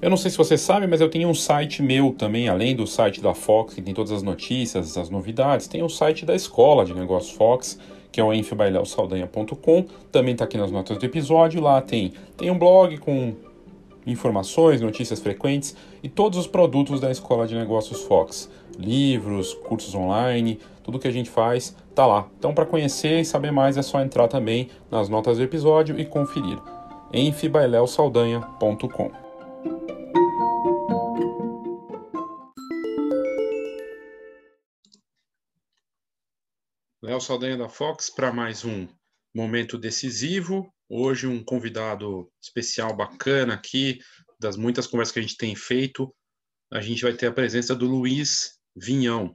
Eu não sei se você sabe, mas eu tenho um site meu também, além do site da Fox, que tem todas as notícias, as novidades, tem o site da Escola de Negócios Fox, que é o enfibaileosaldanha.com, também está aqui nas notas do episódio, lá tem, tem um blog com informações, notícias frequentes e todos os produtos da Escola de Negócios Fox, livros, cursos online, tudo que a gente faz tá lá. Então para conhecer e saber mais é só entrar também nas notas do episódio e conferir enfibaileosaldanha.com. Léo Saldanha da Fox para mais um momento decisivo. Hoje um convidado especial bacana aqui, das muitas conversas que a gente tem feito. A gente vai ter a presença do Luiz Vinhão.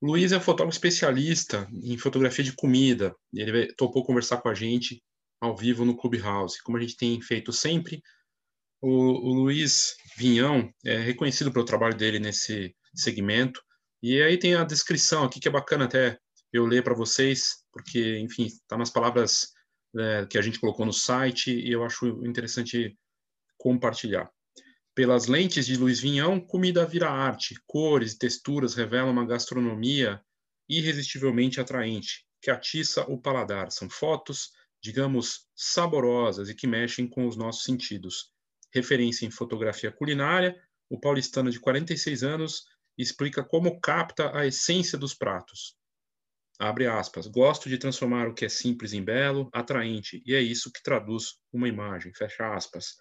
Luiz é fotógrafo especialista em fotografia de comida. Ele topou conversar com a gente ao vivo no Clubhouse. Como a gente tem feito sempre, o, o Luiz Vinhão é reconhecido pelo trabalho dele nesse segmento. E aí tem a descrição aqui que é bacana até eu ler para vocês, porque, enfim, está nas palavras é, que a gente colocou no site e eu acho interessante compartilhar. Pelas lentes de Luiz Vinhão, comida vira arte, cores e texturas revelam uma gastronomia irresistivelmente atraente, que atiça o paladar. São fotos, digamos, saborosas e que mexem com os nossos sentidos. Referência em fotografia culinária, o paulistano de 46 anos explica como capta a essência dos pratos abre aspas, gosto de transformar o que é simples em belo, atraente, e é isso que traduz uma imagem, fecha aspas.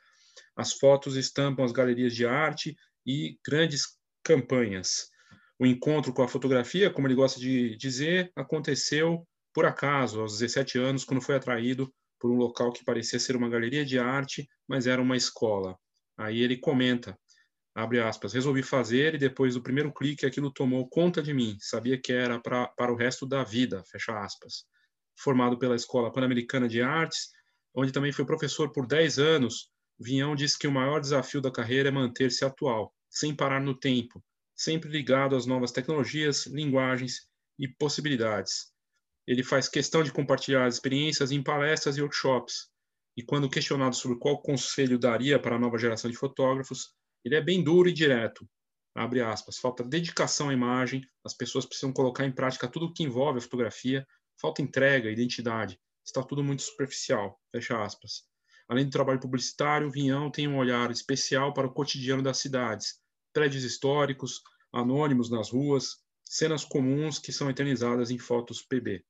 As fotos estampam as galerias de arte e grandes campanhas. O encontro com a fotografia, como ele gosta de dizer, aconteceu por acaso, aos 17 anos, quando foi atraído por um local que parecia ser uma galeria de arte, mas era uma escola. Aí ele comenta: abre aspas, resolvi fazer e depois do primeiro clique aquilo tomou conta de mim, sabia que era pra, para o resto da vida, fecha aspas. Formado pela Escola Pan-Americana de Artes, onde também foi professor por 10 anos, Vinhão disse que o maior desafio da carreira é manter-se atual, sem parar no tempo, sempre ligado às novas tecnologias, linguagens e possibilidades. Ele faz questão de compartilhar as experiências em palestras e workshops, e quando questionado sobre qual conselho daria para a nova geração de fotógrafos, ele é bem duro e direto. Abre aspas. Falta dedicação à imagem, as pessoas precisam colocar em prática tudo o que envolve a fotografia, falta entrega, identidade. Está tudo muito superficial. Fecha aspas. Além do trabalho publicitário, Vinhão tem um olhar especial para o cotidiano das cidades, prédios históricos, anônimos nas ruas, cenas comuns que são eternizadas em fotos PB.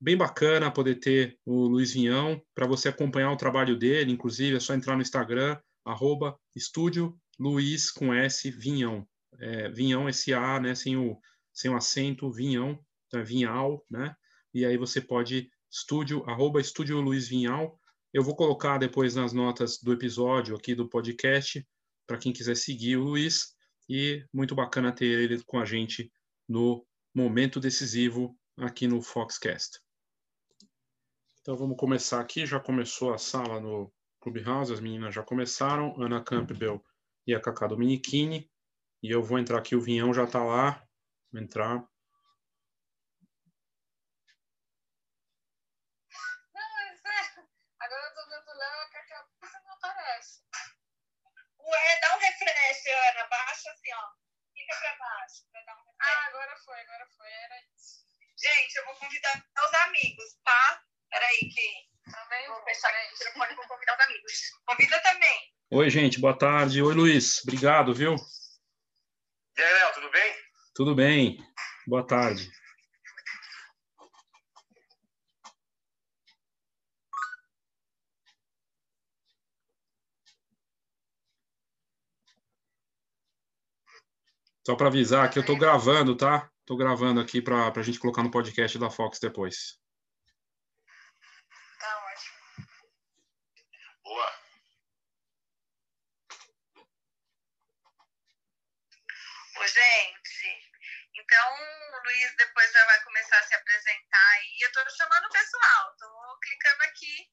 Bem bacana poder ter o Luiz Vinhão, para você acompanhar o trabalho dele, inclusive é só entrar no Instagram, arroba estúdio Luiz com S Vinhão. É, Vinhão S-A, né, sem o, sem o acento, Vinhão, então é Vinhal, né? E aí você pode, estúdio, arroba estúdio Luiz Vinhal. Eu vou colocar depois nas notas do episódio aqui do podcast, para quem quiser seguir o Luiz. E muito bacana ter ele com a gente no momento decisivo aqui no Foxcast. Então vamos começar aqui. Já começou a sala no Clubhouse, as meninas já começaram, Ana Campbell e a Cacá Dominichini. E eu vou entrar aqui, o Vinhão já está lá. Vou entrar. Agora eu tô vendo o Léo, a Cacá não aparece. Ué, dá um refresh, Ana. Baixa assim, ó. Fica para baixo. Pra dar um refresh. Ah, agora foi, agora foi. Era isso. Gente, eu vou convidar meus amigos, tá? Peraí, que também vou telefone e vou convidar os amigos. Convida também. Oi, gente, boa tarde. Oi, Luiz. Obrigado, viu? E aí, Léo, tudo bem? Tudo bem. Boa tarde. Só para avisar que eu estou gravando, tá? Estou gravando aqui para a gente colocar no podcast da Fox depois. Então, o Luiz depois já vai começar a se apresentar aí. Eu estou chamando o pessoal, estou clicando aqui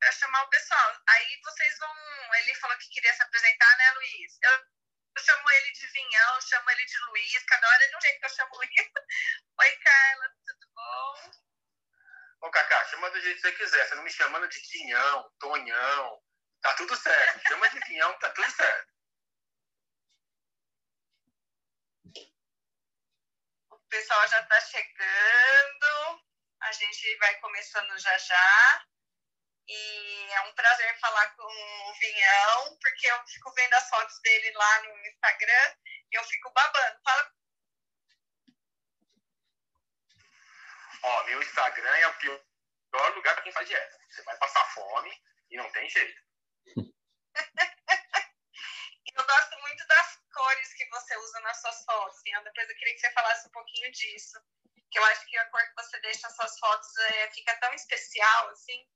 para chamar o pessoal. Aí vocês vão. Ele falou que queria se apresentar, né, Luiz? Eu, eu chamo ele de Vinhão, chamo ele de Luiz, cada hora é de um jeito que eu chamo ele. Oi, Carla, tudo bom? Ô, Cacá, chama do jeito que você quiser. Você não me chamando de Tinhão, Tonhão, Tá tudo certo. Chama de vinhão, tá tudo certo. O pessoal já tá chegando. A gente vai começando já já. E é um prazer falar com o Vinhão, porque eu fico vendo as fotos dele lá no Instagram e eu fico babando. Fala. Ó, meu Instagram é o pior lugar para quem faz dieta. Você vai passar fome e não tem jeito. eu gosto muito das cores que você usa nas suas fotos, Vinhão. Depois eu queria que você falasse um pouquinho disso. Que eu acho que a cor que você deixa nas suas fotos é, fica tão especial, assim.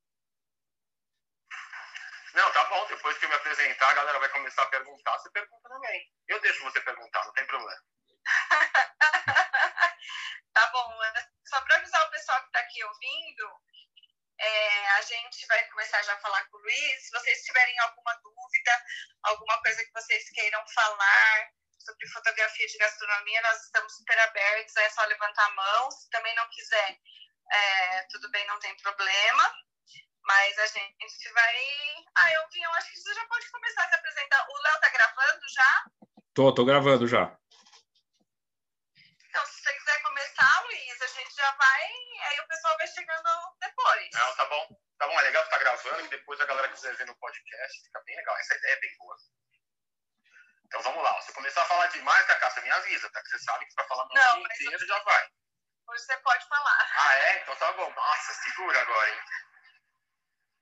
Não, tá bom. Depois que eu me apresentar, a galera vai começar a perguntar. Você pergunta também. Eu deixo você perguntar, não tem problema. tá bom. Só para avisar o pessoal que está aqui ouvindo, é, a gente vai começar já a falar com o Luiz. Se vocês tiverem alguma dúvida, alguma coisa que vocês queiram falar sobre fotografia de gastronomia, nós estamos super abertos. É só levantar a mão. Se também não quiser, é, tudo bem, não tem problema. Mas a gente vai. Ah, eu eu acho que você já pode começar a se apresentar. O Léo tá gravando já? Tô, tô gravando já. Então, se você quiser começar, Luiz, a gente já vai. Aí o pessoal vai chegando depois. Não, tá bom. Tá bom, é legal que tá gravando e depois a galera quiser ver no podcast, fica bem legal. Essa ideia é bem boa. Então vamos lá. Se eu começar a falar demais, Cacá, você me avisa, tá? Que você sabe que pra falar no dia inteiro já vai. Hoje você pode falar. Ah, é? Então tá bom. Nossa, segura agora, hein?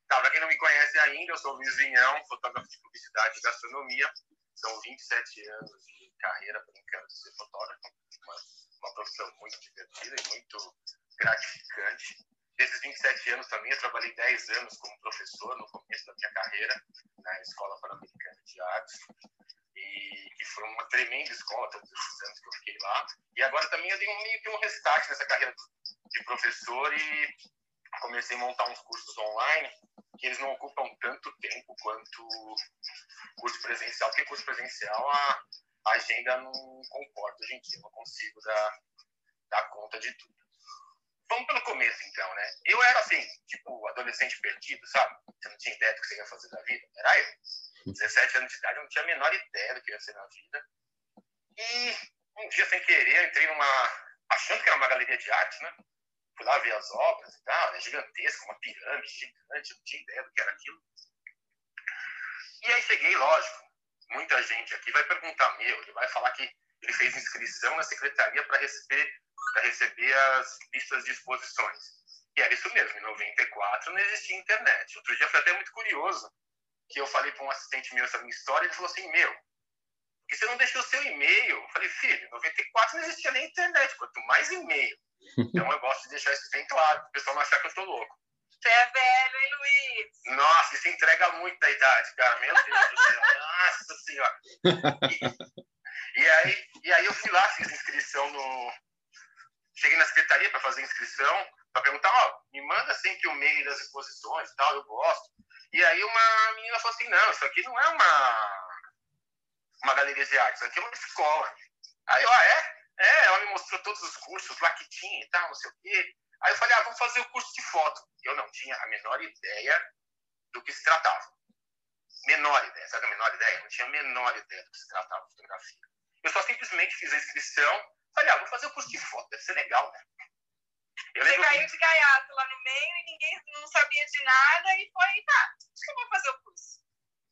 Tá, para quem não me conhece ainda, eu sou o Luiz Vinhão, fotógrafo de publicidade e gastronomia. São 27 anos de carreira brincando de ser fotógrafo. Uma, uma profissão muito divertida e muito gratificante. Desses 27 anos também, eu trabalhei 10 anos como professor no começo da minha carreira, na Escola Pan-Americana de Artes. E que foi uma tremenda escola, todos esses anos que eu fiquei lá. E agora também eu tenho meio que um restart nessa carreira de professor e comecei a montar uns cursos online que eles não ocupam tanto tempo quanto curso presencial, porque curso presencial a, agenda não comporta hoje em dia, eu não consigo dar, dar conta de tudo. Vamos pelo começo, então, né? Eu era assim, tipo, adolescente perdido, sabe? Você não tinha ideia do que você ia fazer da vida. Era eu. 17 anos de idade, eu não tinha a menor ideia do que ia ser na vida. E um dia, sem querer, eu entrei numa. achando que era uma galeria de arte, né? fui lá ver as obras e tal, é gigantesca, uma pirâmide gigante, não tinha ideia do que era aquilo. E aí cheguei, lógico, muita gente aqui vai perguntar, meu, ele vai falar que ele fez inscrição na secretaria para receber, receber as listas de exposições. E era isso mesmo, em 94 não existia internet. Outro dia foi até muito curioso, que eu falei para um assistente meu essa minha história, ele falou assim, meu, por que você não deixou o seu e-mail? Eu falei, filho, em 94 não existia nem internet, quanto mais e-mail. Então eu gosto de deixar isso bem claro, para o pessoal não achar que eu estou louco. Você é velho, hein, Luiz? Nossa, isso entrega muito da idade, cara. Meu Deus do céu. Nossa Senhora. E, e, aí, e aí eu fui lá, fiz inscrição no. Cheguei na secretaria para fazer inscrição, para perguntar, ó, me manda sempre o mail das exposições e tal, eu gosto. E aí uma menina falou assim, não, isso aqui não é uma, uma galeria de arte, isso aqui é uma escola. Aí eu, ah, é? É, ela me mostrou todos os cursos lá que tinha e tal, não sei o quê. Aí eu falei, ah, vamos fazer o curso de foto. Eu não tinha a menor ideia do que se tratava. Menor ideia, sabe a menor ideia? Eu não tinha a menor ideia do que se tratava fotografia. Eu só simplesmente fiz a inscrição, falei, ah, vou fazer o curso de foto, deve ser legal, né? Eu Você caiu de gaiato lá no meio e ninguém não sabia de nada e foi, tá, acho que eu vou fazer o curso.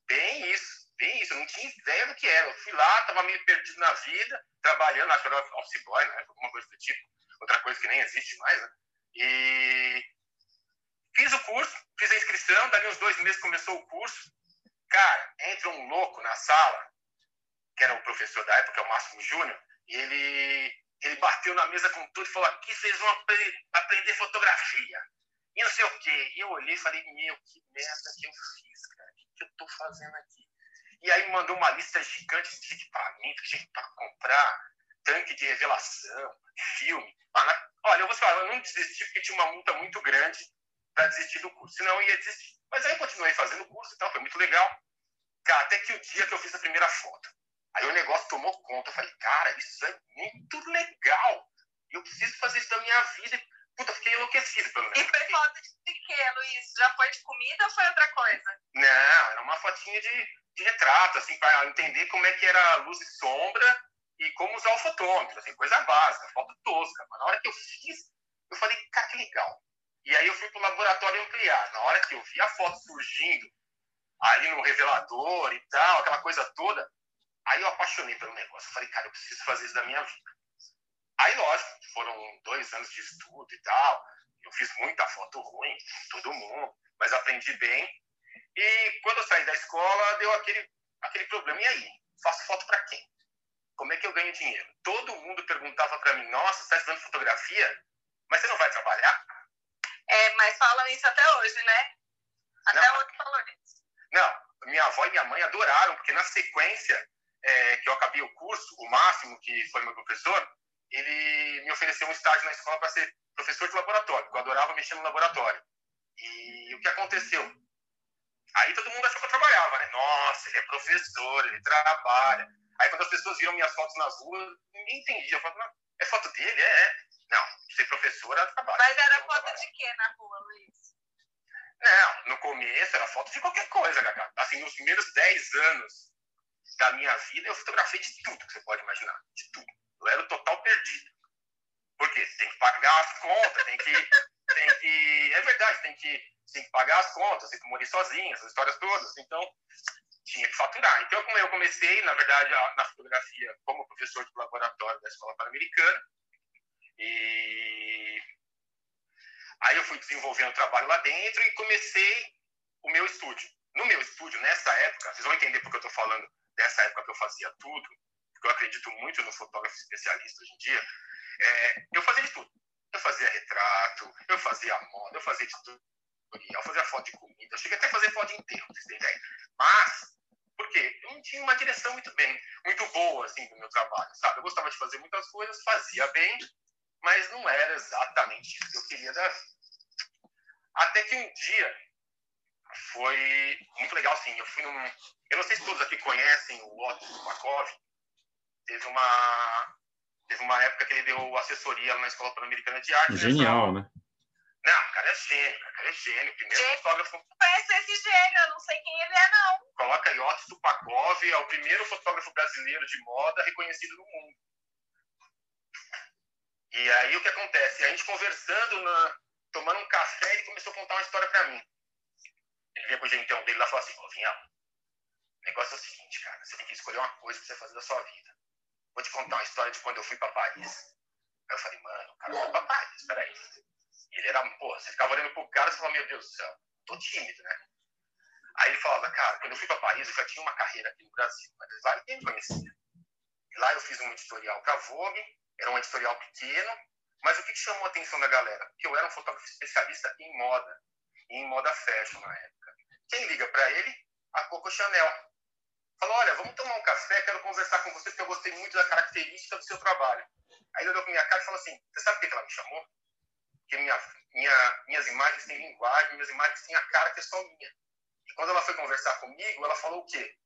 Bem isso. Bem isso, eu não tinha ideia do que era. Eu fui lá, estava meio perdido na vida, trabalhando, acho que era office boy, né? alguma coisa do tipo, outra coisa que nem existe mais, né? E fiz o curso, fiz a inscrição, dali uns dois meses começou o curso. Cara, entra um louco na sala, que era o professor da época, o Máximo Júnior, e ele, ele bateu na mesa com tudo e falou: aqui vocês vão aprender fotografia. E não sei o quê. E eu olhei e falei: meu, que merda que eu fiz, cara. O que, que eu tô fazendo aqui? E aí mandou uma lista gigante de equipamento que tinha para comprar, tanque de revelação, filme. Olha, eu vou falar, eu não desisti porque tinha uma multa muito grande para desistir do curso, senão eu ia desistir. Mas aí eu continuei fazendo o curso e tal, foi muito legal. Cara, até que o dia que eu fiz a primeira foto. Aí o negócio tomou conta. Eu falei, cara, isso é muito legal. Eu preciso fazer isso da minha vida. Puta, fiquei enlouquecido pelo menos. E foi foto de quê, Luiz? Já foi de comida ou foi outra coisa? Não, era uma fotinha de, de retrato, assim, para entender como é que era luz e sombra e como usar o fotômetro, assim, coisa básica, foto tosca. Mas na hora que eu fiz, eu falei, cara, que legal. E aí eu fui pro laboratório ampliar. Na hora que eu vi a foto surgindo ali no revelador e tal, aquela coisa toda, aí eu apaixonei pelo negócio. Falei, cara, eu preciso fazer isso da minha vida. Aí, lógico, foram dois anos de estudo e tal. Eu fiz muita foto ruim, todo mundo, mas aprendi bem. E quando eu saí da escola, deu aquele, aquele problema. E aí? Faço foto para quem? Como é que eu ganho dinheiro? Todo mundo perguntava para mim: Nossa, você está estudando fotografia? Mas você não vai trabalhar? É, mas falam isso até hoje, né? Até não. hoje falou isso. Não, minha avó e minha mãe adoraram, porque na sequência é, que eu acabei o curso, o Máximo, que foi meu professor, ele me ofereceu um estágio na escola para ser professor de laboratório, porque eu adorava mexer no laboratório. E o que aconteceu? Aí todo mundo achou que eu trabalhava, né? Nossa, ele é professor, ele trabalha. Aí quando as pessoas viram minhas fotos nas ruas, ninguém entendia. Eu falava, é foto dele? É, é. Não, ser professora trabalha. Mas era foto trabalha. de quê na rua, Luiz? Não, no começo era foto de qualquer coisa, Gaga. Assim, nos primeiros 10 anos da minha vida, eu fotografei de tudo que você pode imaginar. De tudo. Eu era o total perdido. Porque tem que pagar as contas, tem que. Tem que é verdade, tem que, tem que pagar as contas, tem que morir sozinho, essas histórias todas. Então, tinha que faturar. Então, como eu comecei, na verdade, na fotografia como professor de laboratório da Escola Pan-Americana, e aí eu fui desenvolvendo trabalho lá dentro e comecei o meu estúdio. No meu estúdio, nessa época, vocês vão entender porque eu estou falando dessa época que eu fazia tudo, porque eu acredito muito no fotógrafo especialista hoje em dia, é, eu fazia de tudo. Eu fazia retrato, eu fazia moda, eu fazia de tudo eu fazia foto de comida, eu cheguei até a fazer foto de enterro, vocês têm ideia. Mas, por quê? Eu não tinha uma direção muito bem, muito boa, assim, do meu trabalho, sabe? Eu gostava de fazer muitas coisas, fazia bem, mas não era exatamente isso que eu queria da vida. Até que um dia foi muito legal, assim, eu fui num... Eu não sei se todos aqui conhecem o Otto Makov, teve uma... Teve uma época que ele deu assessoria na Escola Pan-Americana de Arte. Genial, né? Não, o cara é gênio, o cara é gênio. Primeiro gênio. fotógrafo. Conhece esse gênio, eu não sei quem ele é, não. Coloca Yotis Tupakov, é o primeiro fotógrafo brasileiro de moda reconhecido no mundo. E aí o que acontece? A gente conversando, na, tomando um café, ele começou a contar uma história pra mim. Ele veio com o gentão dele lá e falou assim: Ô, Vinhão, o negócio é o seguinte, cara, você tem que escolher uma coisa pra você fazer da sua vida. Vou te contar uma história de quando eu fui pra Paris. Aí eu falei, mano, o cara foi pra Paris, peraí ele era, pô, você ficava olhando pro cara e falava, meu Deus do céu, tô tímido, né? Aí ele falava, cara, quando eu fui para Paris, eu já tinha uma carreira aqui no Brasil, mas lá ninguém me conhecia. E lá eu fiz um editorial para Vogue, era um editorial pequeno, mas o que, chamou a atenção da galera? Que eu era um fotógrafo especialista em moda, em moda fashion na época. Quem liga para ele? A Coco Chanel. Falou, olha, vamos tomar um café, quero conversar com você, porque eu gostei muito da característica do seu trabalho. Aí ele olhou pra minha cara e falou assim, você sabe por que ela me chamou? que minha, minha, minhas imagens têm linguagem, minhas imagens têm a cara que é só minha. E quando ela foi conversar comigo, ela falou o quê?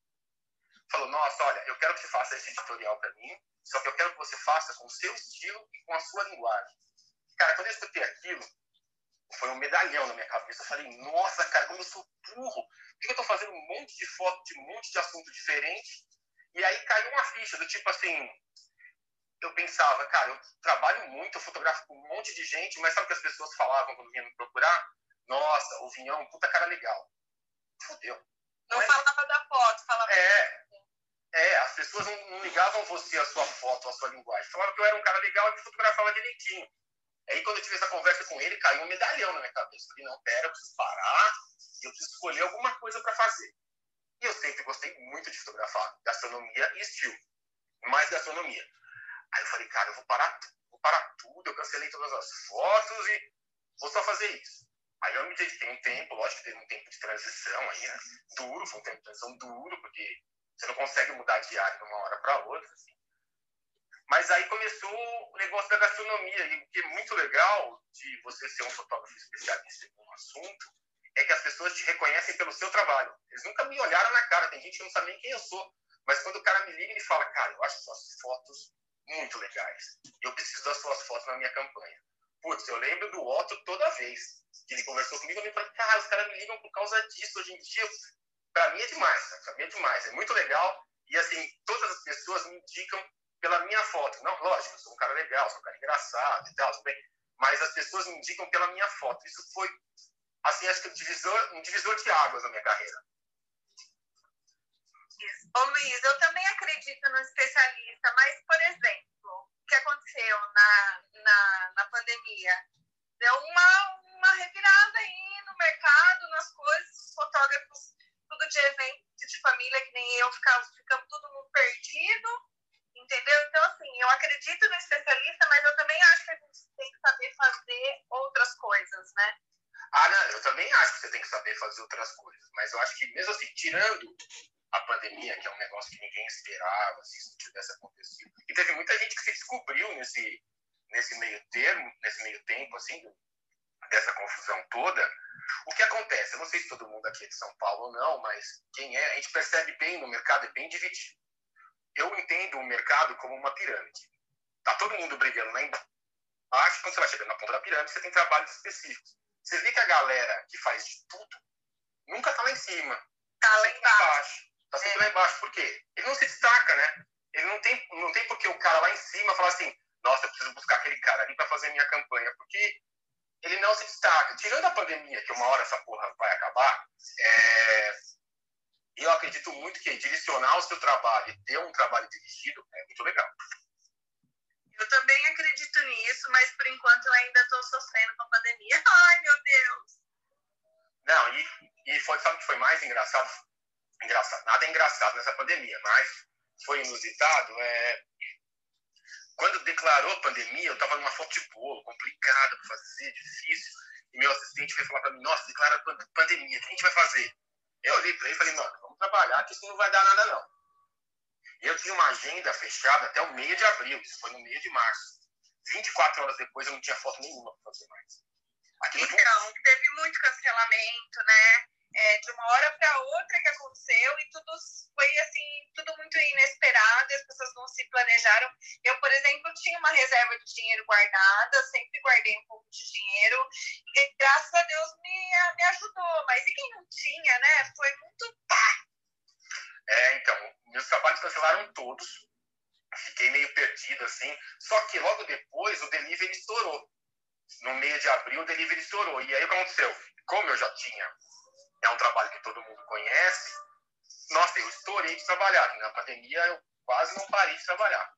Falou, nossa, olha, eu quero que você faça esse editorial para mim, só que eu quero que você faça com o seu estilo e com a sua linguagem. Cara, quando eu escutei aquilo, foi um medalhão na minha cabeça. Eu falei, nossa, cara, como eu sou burro. Por que eu tô fazendo um monte de foto de um monte de assunto diferente? E aí caiu uma ficha do tipo assim, eu pensava, cara, eu trabalho muito, eu fotografo com um monte de gente, mas sabe o que as pessoas falavam quando vinham me procurar? Nossa, o Vinhão, puta cara legal. Fudeu. Não, não é... falava da foto, falava. É, é as pessoas não, não, ligavam você a sua foto, a sua linguagem. Falavam que eu era um cara legal e que fotografava direitinho. Aí quando eu tive essa conversa com ele, caiu um medalhão na minha cabeça. Eu falei, não, pera, eu preciso parar eu preciso escolher alguma coisa para fazer. E eu sempre gostei muito de fotografar gastronomia e estilo. Mais gastronomia. Aí eu falei, cara, eu vou parar, vou parar tudo, eu cancelei todas as fotos e vou só fazer isso. Aí eu me dediquei um tempo, lógico que teve um tempo de transição aí, né? Duro, foi um tempo de transição duro, porque você não consegue mudar de área de uma hora para outra, assim. Mas aí começou o negócio da gastronomia, e o que é muito legal de você ser um fotógrafo especialista em um assunto é que as pessoas te reconhecem pelo seu trabalho. Eles nunca me olharam na cara, tem gente que não sabe nem quem eu sou. Mas quando o cara me liga, ele fala, cara, eu acho suas fotos muito legais. Eu preciso das suas fotos na minha campanha. Putz, eu lembro do Otto toda vez que ele conversou comigo, eu falei, cara, os caras me ligam por causa disso hoje em dia. Pra mim é demais, pra mim é demais, é muito legal. E assim, todas as pessoas me indicam pela minha foto. Não, lógico, eu sou um cara legal, sou um cara engraçado e tal, tudo bem. Mas as pessoas me indicam pela minha foto. Isso foi, assim, acho que um divisor, um divisor de águas na minha carreira. Ô Luiz, eu também acredito no especialista, mas, por exemplo, o que aconteceu na, na, na pandemia? Deu uma, uma revirada aí no mercado, nas coisas, os fotógrafos, tudo de evento de família, que nem eu, ficamos, ficamos todo mundo perdido, entendeu? Então, assim, eu acredito no especialista, mas eu também acho que a gente tem que saber fazer outras coisas, né? Ah, não, eu também acho que você tem que saber fazer outras coisas, mas eu acho que mesmo assim, tirando a pandemia, que é um negócio que ninguém esperava, se isso tivesse acontecido. E teve muita gente que se descobriu nesse, nesse meio termo, nesse meio tempo, assim, dessa confusão toda. O que acontece? Eu não sei se todo mundo aqui é de São Paulo ou não, mas quem é, a gente percebe bem no mercado, é bem dividido. Eu entendo o mercado como uma pirâmide. Tá todo mundo brigando lá embaixo. Quando você vai chegando na ponta da pirâmide, você tem trabalhos específicos. Você vê que a galera que faz de tudo nunca tá lá em cima. Tá lá embaixo. Tá sempre é. lá embaixo. Por quê? Ele não se destaca, né? Ele não tem, não tem porque o cara lá em cima falar assim, nossa, eu preciso buscar aquele cara ali para fazer minha campanha. Porque ele não se destaca. Tirando a pandemia, que uma hora essa porra vai acabar, é... eu acredito muito que direcionar o seu trabalho e ter um trabalho dirigido é muito legal. Eu também acredito nisso, mas por enquanto eu ainda estou sofrendo com a pandemia. Ai, meu Deus! Não, e, e foi, sabe o que foi mais engraçado? engraçado. Nada é engraçado nessa pandemia, mas foi inusitado. É... Quando declarou a pandemia, eu estava numa foto de bolo, complicada para fazer, difícil. E meu assistente veio falar para mim: Nossa, declara a pandemia, o que a gente vai fazer? Eu olhei para ele e falei: Mano, vamos trabalhar, que isso não vai dar nada, não. Eu tinha uma agenda fechada até o meio de abril, isso foi no meio de março. 24 horas depois eu não tinha foto nenhuma para fazer mais. Aquilo então, foi... teve muito cancelamento, né? É, de uma hora para outra que aconteceu e tudo foi assim, tudo muito inesperado, as pessoas não se planejaram. Eu, por exemplo, tinha uma reserva de dinheiro guardada, sempre guardei um pouco de dinheiro e graças a Deus me, me ajudou. Mas e quem não tinha, né? Foi muito pá! É, então, meus trabalhos cancelaram todos. Fiquei meio perdido, assim. Só que logo depois o delivery estourou. No meio de abril o delivery estourou. E aí o que aconteceu? Como eu já tinha é um trabalho que todo mundo conhece. Nossa, eu estourei de trabalhar. Na pandemia eu quase não parei de trabalhar.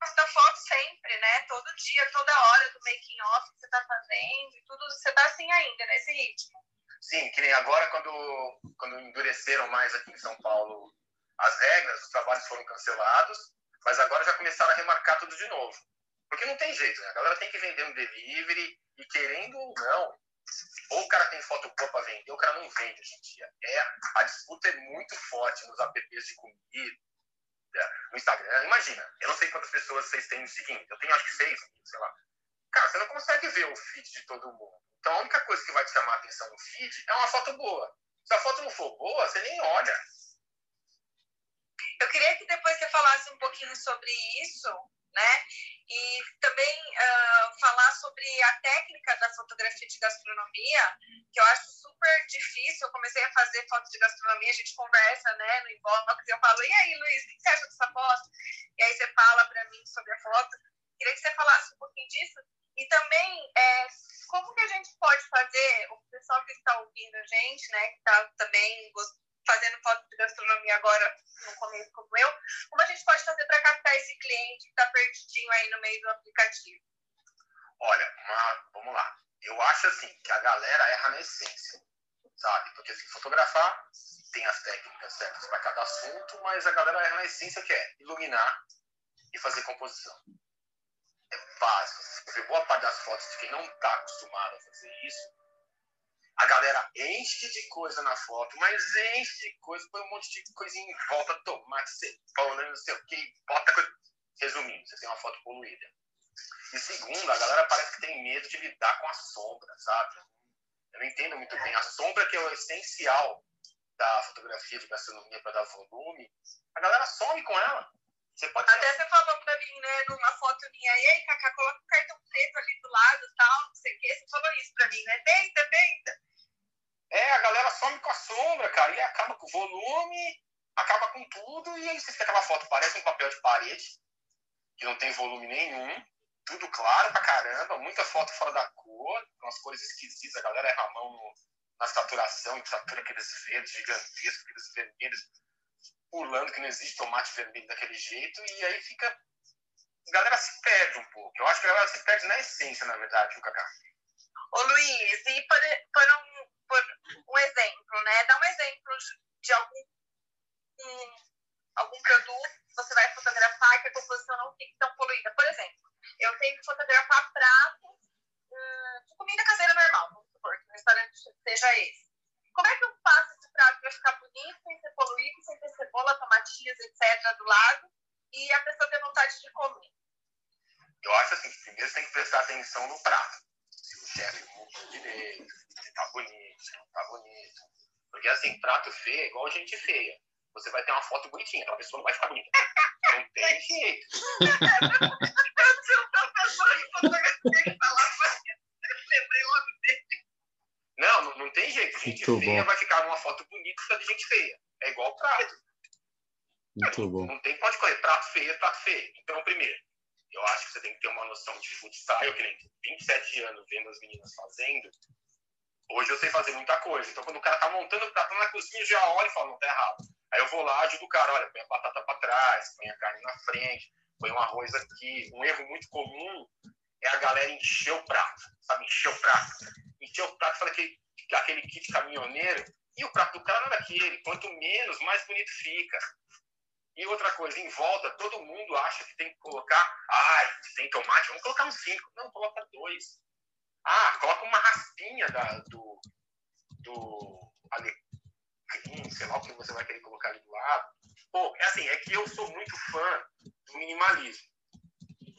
Posta foto sempre, né? Todo dia, toda hora do making off que você tá fazendo e tudo. Você tá assim ainda, nesse ritmo. Sim, que nem agora quando, quando endureceram mais aqui em São Paulo as regras, os trabalhos foram cancelados, mas agora já começaram a remarcar tudo de novo. Porque não tem jeito, né? A galera tem que vender um delivery e querendo ou não, ou o cara tem foto boa para vender, o cara não vende hoje em dia. É, a disputa é muito forte nos apps de comida, no Instagram. Imagina, eu não sei quantas pessoas vocês têm no seguinte, eu tenho acho que seis, sei lá. Cara, você não consegue ver o feed de todo mundo. Então a única coisa que vai te chamar a atenção no feed é uma foto boa. Se a foto não for boa, você nem olha. Eu queria que depois você falasse um pouquinho sobre isso, né? E também uh, falar sobre a técnica da fotografia de gastronomia, que eu acho super difícil. Eu comecei a fazer fotos de gastronomia, a gente conversa, né, no inbox, eu falo, e aí, Luiz, o que você acha dessa foto? E aí você fala para mim sobre a foto. Queria que você falasse um pouquinho disso. E também, é, como que a gente pode fazer, o pessoal que está ouvindo a gente, né, que está também fazendo foto de gastronomia agora no começo como eu, como a gente pode fazer para captar esse cliente que está perdidinho aí no meio do aplicativo? Olha, uma, vamos lá. Eu acho assim que a galera erra na essência, sabe? Porque assim, fotografar tem as técnicas certas para cada assunto, mas a galera erra na essência que é iluminar e fazer composição. É básico. Você vê boa parte das fotos de quem não está acostumado a fazer isso, a galera enche de coisa na foto, mas enche de coisa, põe um monte de coisinha em volta, tomate, cebola, não sei o que, bota coisa. Resumindo, você tem uma foto poluída. E segundo, a galera parece que tem medo de lidar com a sombra, sabe? Eu não entendo muito bem. A sombra que é o essencial da fotografia de gastronomia para dar volume, a galera some com ela. Você pode Até você falou pra mim, né, numa foto minha, e aí, Cacá, coloca o cartão preto ali do lado e tal, não sei o quê. Você falou isso pra mim, né? Tenta, tenta. É, a galera some com a sombra, cara, e acaba com o volume, acaba com tudo, e aí você fica aquela foto, parece um papel de parede, que não tem volume nenhum, tudo claro pra caramba, muita foto fora da cor, com as cores esquisitas, a galera erra a mão no, na saturação, e satura aqueles verdes gigantescos, aqueles vermelhos pulando que não existe tomate vermelho daquele jeito, e aí fica. A galera se perde um pouco. Eu acho que a galera se perde na essência, na verdade, viu, Cacá? Ô, Luiz, e por, por, um, por um exemplo, né? Dá um exemplo de algum, um, algum produto que você vai fotografar que a composição não fique tão poluída. Por exemplo, eu tenho que fotografar pratos hum, de comida caseira normal, vamos supor que o restaurante seja esse. Como é que eu faço esse prato para ficar bonito, sem ser poluído, sem ter cebola, tomatinhas, etc. do lado, e a pessoa ter vontade de comer? Eu acho assim, primeiro você tem que prestar atenção no prato. Montou direito, se tá bonito, se não tá bonito. Porque assim, prato feio é igual gente feia. Você vai ter uma foto bonitinha, aquela pessoa não vai ficar bonita. Não tem jeito. eu professor de fotografia que falava isso, lembrei logo dele. Não, não, não tem jeito. Gente Muito feia bom. vai ficar numa foto bonita só de gente feia. É igual prato. Muito bom. Não tem pode correr. Prato feio é prato feio. Então, primeiro, eu acho que você tem que ter uma noção de food style, que nem 27 anos vendo as meninas fazendo. Hoje eu sei fazer muita coisa. Então, quando o cara tá montando prato na cozinha, já olho e falo, não, tá errado. Aí eu vou lá, ajudo o cara, olha, põe a batata para trás, põe a carne na frente, põe um arroz aqui. Um erro muito comum é a galera encher o prato, sabe? Encher o prato. Encher o prato, fala aquele, aquele kit caminhoneiro, e o prato do cara não é daquele. Quanto menos, mais bonito fica. E outra coisa, em volta, todo mundo acha que tem que colocar. Ai, tem tomate, vamos colocar uns cinco. Não, coloca dois. Ah, coloca uma raspinha da, do, do alecrim, sei lá o que você vai querer colocar ali do lado. Pô, é assim, é que eu sou muito fã do minimalismo.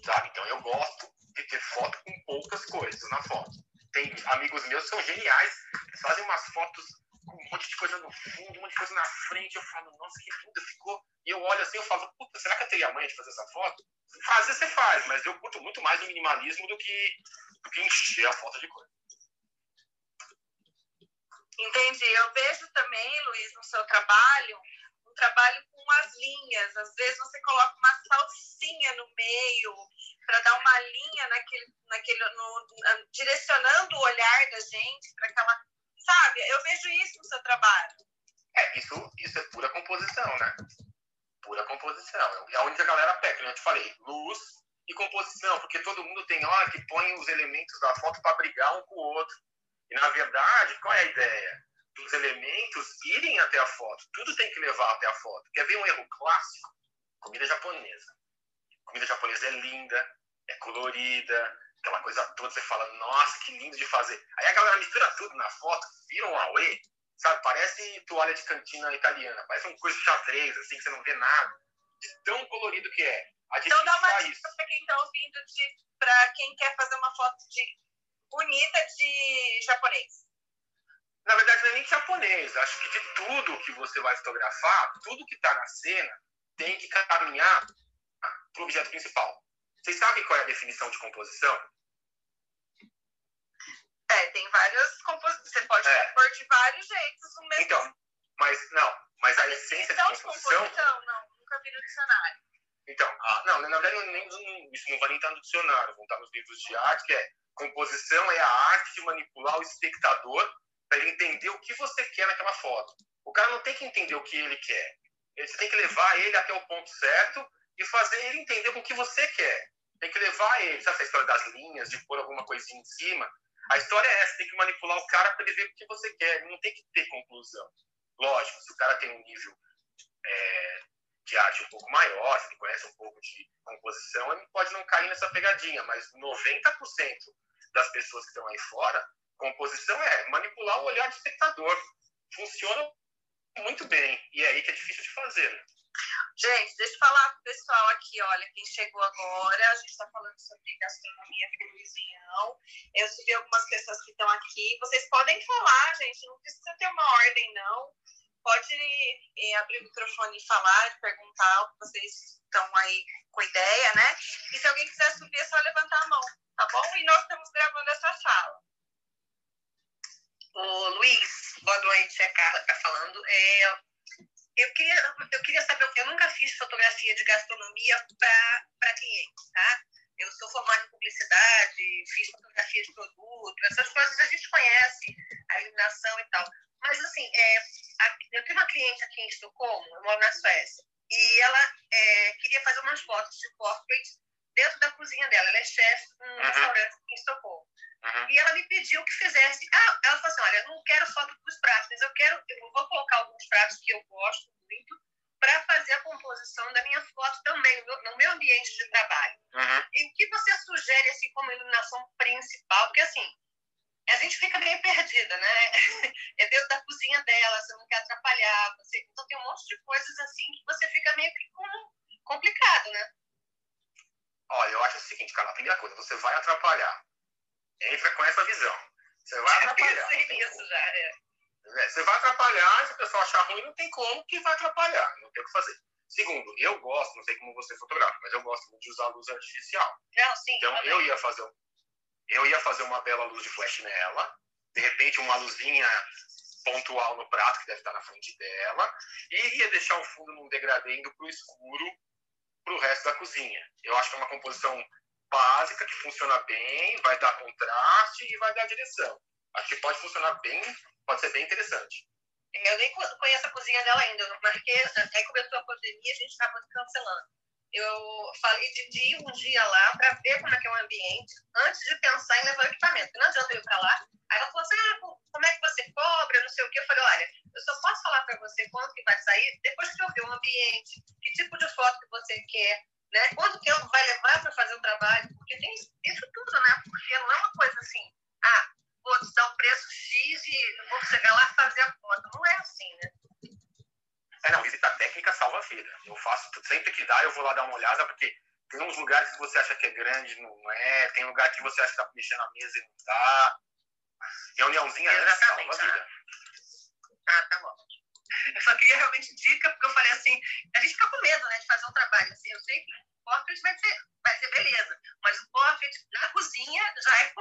Sabe? Então eu gosto de ter foto com poucas coisas na foto. Tem amigos meus que são geniais, eles fazem umas fotos um monte de coisa no fundo, um monte de coisa na frente. Eu falo, nossa, que linda ficou. E eu olho assim, eu falo, puta, será que eu teria manha de fazer essa foto? Fazer você faz, mas eu curto muito mais o minimalismo do que, do que encher a foto de coisa. Entendi. Eu vejo também, Luiz, no seu trabalho, um trabalho com as linhas. Às vezes você coloca uma salsinha no meio para dar uma linha naquele, naquele no, na- direcionando o olhar da gente para aquela. Sabe? Eu vejo isso no seu trabalho. É, isso, isso é pura composição, né? Pura composição. É onde a galera pega, como eu te falei, luz e composição, porque todo mundo tem hora que põe os elementos da foto para brigar um com o outro. E na verdade, qual é a ideia? Dos elementos irem até a foto. Tudo tem que levar até a foto. Quer ver um erro clássico? Comida japonesa. Comida japonesa é linda, é colorida, aquela coisa toda. Você fala, nossa, que lindo de fazer. Aí a galera mistura tudo na foto, vira um auê, sabe? Parece toalha de cantina italiana. Parece uma coisa de xadrez, assim, que você não vê nada. De tão colorido que é. A gente Então dá uma dica para quem está ouvindo, para quem quer fazer uma foto de bonita de japonês. Na verdade, não é nem japonês. Acho que de tudo que você vai fotografar, tudo que está na cena tem que caminhar para o objeto principal. Vocês sabem qual é a definição de composição? É, tem várias composições. Você pode É. de vários jeitos o mesmo. Então, mas não. Mas a essência de Então, de composição. composição, não, nunca vi no dicionário. Então, ah, não, na verdade, nem, isso não vai nem estar no dicionário, vão estar nos livros de arte, que é composição é a arte de manipular o espectador para ele entender o que você quer naquela foto. O cara não tem que entender o que ele quer. Você tem que levar ele até o ponto certo e fazer ele entender o que você quer. Tem que levar ele, sabe essa história das linhas, de pôr alguma coisinha em cima? A história é essa, tem que manipular o cara para ele ver o que você quer. Não tem que ter conclusão. Lógico, se o cara tem um nível é, de arte um pouco maior, se ele conhece um pouco de composição, ele pode não cair nessa pegadinha, mas 90% das pessoas que estão aí fora, composição é manipular o olhar do espectador. Funciona muito bem, e é aí que é difícil de fazer. né? Gente, deixa eu falar pro pessoal aqui, olha, quem chegou agora, a gente está falando sobre gastronomia com o Luizinhão. Eu subi algumas pessoas que estão aqui. Vocês podem falar, gente, não precisa ter uma ordem, não. Pode eh, abrir o microfone e falar, perguntar o que vocês estão aí com ideia, né? E se alguém quiser subir, é só levantar a mão, tá bom? E nós estamos gravando essa sala. Ô, Luiz, boa noite, é a Carla que está falando. É, eu, queria, eu queria saber, eu nunca fiz fotografia de gastronomia para clientes, tá? Eu sou formada em publicidade, fiz fotografia de produto, essas coisas a gente conhece, a iluminação e tal. Mas, assim, é, a, eu tenho uma cliente aqui em Estocolmo, eu moro na Suécia, e ela é, queria fazer umas fotos de portrait dentro da cozinha dela. Ela é chefe num uhum. restaurante em Estocolmo. Uhum. E ela me pediu que fizesse. Ah, ela falou assim: olha, eu não quero foto dos pratos, mas eu quero, eu vou colocar alguns pratos que eu gosto muito para fazer a composição da minha foto também, no, no meu ambiente de trabalho. Uhum. E o que você sugere assim como iluminação principal? Porque assim, a gente fica meio perdida, né? É dentro da cozinha dela, você não quer atrapalhar, você... então tem um monte de coisas assim que você fica meio que complicado, né? Olha, eu acho o seguinte, cara, a primeira coisa, você vai atrapalhar. Entra com essa visão. Você vai atrapalhar. Isso já, é. é. Você vai atrapalhar, se o pessoal achar ruim, não tem como que vai atrapalhar, não tem o que fazer. Segundo, eu gosto, não sei como você fotografa, mas eu gosto de usar luz artificial. Não, sim. Então também. eu ia fazer eu ia fazer uma bela luz de flash nela, de repente uma luzinha pontual no prato que deve estar na frente dela, e ia deixar o fundo num degradê indo para o escuro para o resto da cozinha. Eu acho que é uma composição básica que funciona bem, vai dar contraste e vai dar direção. Acho que pode funcionar bem, pode ser bem interessante. Eu nem conheço a cozinha dela ainda, eu marquei, aí começou a pandemia, a gente estava cancelando eu falei de ir um dia lá para ver como é que é o ambiente, antes de pensar em levar o equipamento. Não adianta eu ir para lá. Aí ela falou assim, ah, como é que você cobra, não sei o quê. Eu falei, olha, eu só posso falar para você quanto que vai sair depois que eu ver o ambiente, que tipo de foto que você quer, né? Quanto tempo vai levar para fazer o trabalho, porque tem isso tudo, né? Porque não é uma coisa assim, ah, vou te dar um preço X e vou chegar lá e fazer a foto. Não é assim, né? É, não, visitar técnica salva a vida. Eu faço sempre que dá, eu vou lá dar uma olhada, porque tem uns lugares que você acha que é grande, não é. Tem lugar que você acha que tá mexendo na mesa e não tá. Reuniãozinha é salva a vida. Ah, tá bom. Eu só queria realmente dica, porque eu falei assim, a gente fica com medo, né, de fazer um trabalho assim. Eu sei que o portrait vai ser, vai ser beleza, mas o portrait na cozinha já é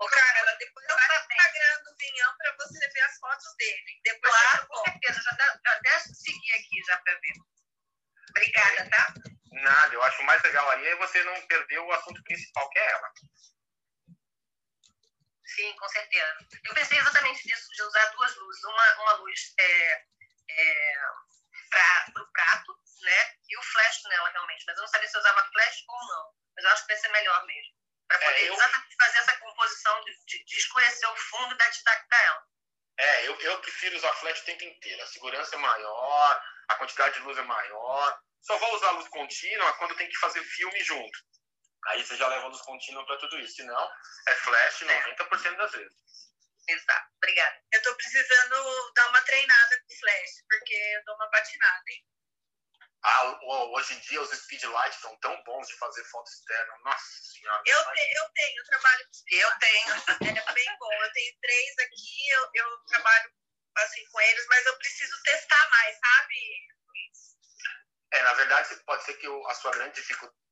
Ô, Carla, depois eu vai Instagram do Vinhão para você ver as fotos dele. Depois, claro, com certeza. Já, já até seguir aqui já para ver. Obrigada, tá? Nada, eu acho mais legal aí é você não perder o assunto principal, que é ela. Sim, com certeza. Eu pensei exatamente nisso, de usar duas luzes. Uma, uma luz é, é, para o prato, né? E o flash nela, realmente. Mas eu não sabia se eu usava flash ou não. Mas eu acho que vai ser melhor mesmo para poder é, eu... exatamente fazer essa composição de, de, de, escurecer o fundo e dar destaque para ela. É, eu, eu prefiro usar flash o tempo inteiro. A segurança é maior, a quantidade de luz é maior. Só vou usar luz contínua quando tem que fazer filme junto. Aí você já leva luz contínua para tudo isso. Se não, é flash 90% das vezes. Exato. Obrigada. Eu estou precisando dar uma treinada com flash, porque eu dou uma patinada, hein? Ah, hoje em dia os speedlights são tão bons de fazer foto externa. Nossa senhora. Eu, te, eu tenho, eu trabalho com Eu tenho. É bem bom. Eu tenho três aqui, eu, eu trabalho assim com eles, mas eu preciso testar mais, sabe? É, na verdade, pode ser que a sua grande dificuldade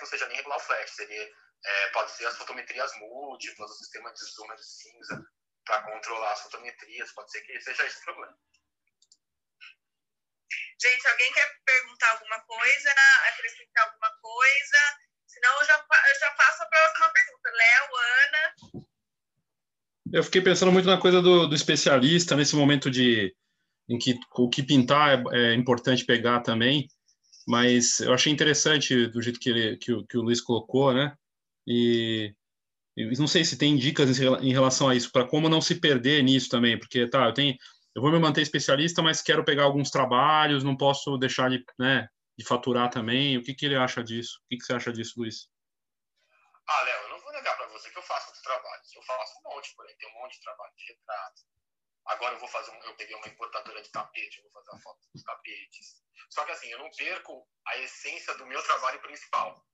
não seja nem regular o flash, seria, é, pode ser as fotometrias múltiplas, o sistema de zoom de cinza para controlar as fotometrias, pode ser que seja esse o problema. Gente, alguém quer perguntar alguma coisa, acrescentar alguma coisa? Senão eu já, eu já passo a próxima pergunta. Léo, Ana. Eu fiquei pensando muito na coisa do, do especialista, nesse momento de em que o que pintar é, é, importante pegar também, mas eu achei interessante do jeito que, ele, que, o, que o Luiz colocou, né? E, e não sei se tem dicas em relação a isso, para como não se perder nisso também, porque tá, eu tenho eu vou me manter especialista, mas quero pegar alguns trabalhos, não posso deixar de, né, de faturar também. O que, que ele acha disso? O que, que você acha disso, Luiz? Ah, Léo, eu não vou negar para você que eu faço outros trabalhos. Eu faço um monte por aí, tem um monte de trabalho de retrato. Agora eu vou fazer um, eu peguei uma importadora de tapete, eu vou fazer a foto dos tapetes. Só que assim, eu não perco a essência do meu trabalho principal,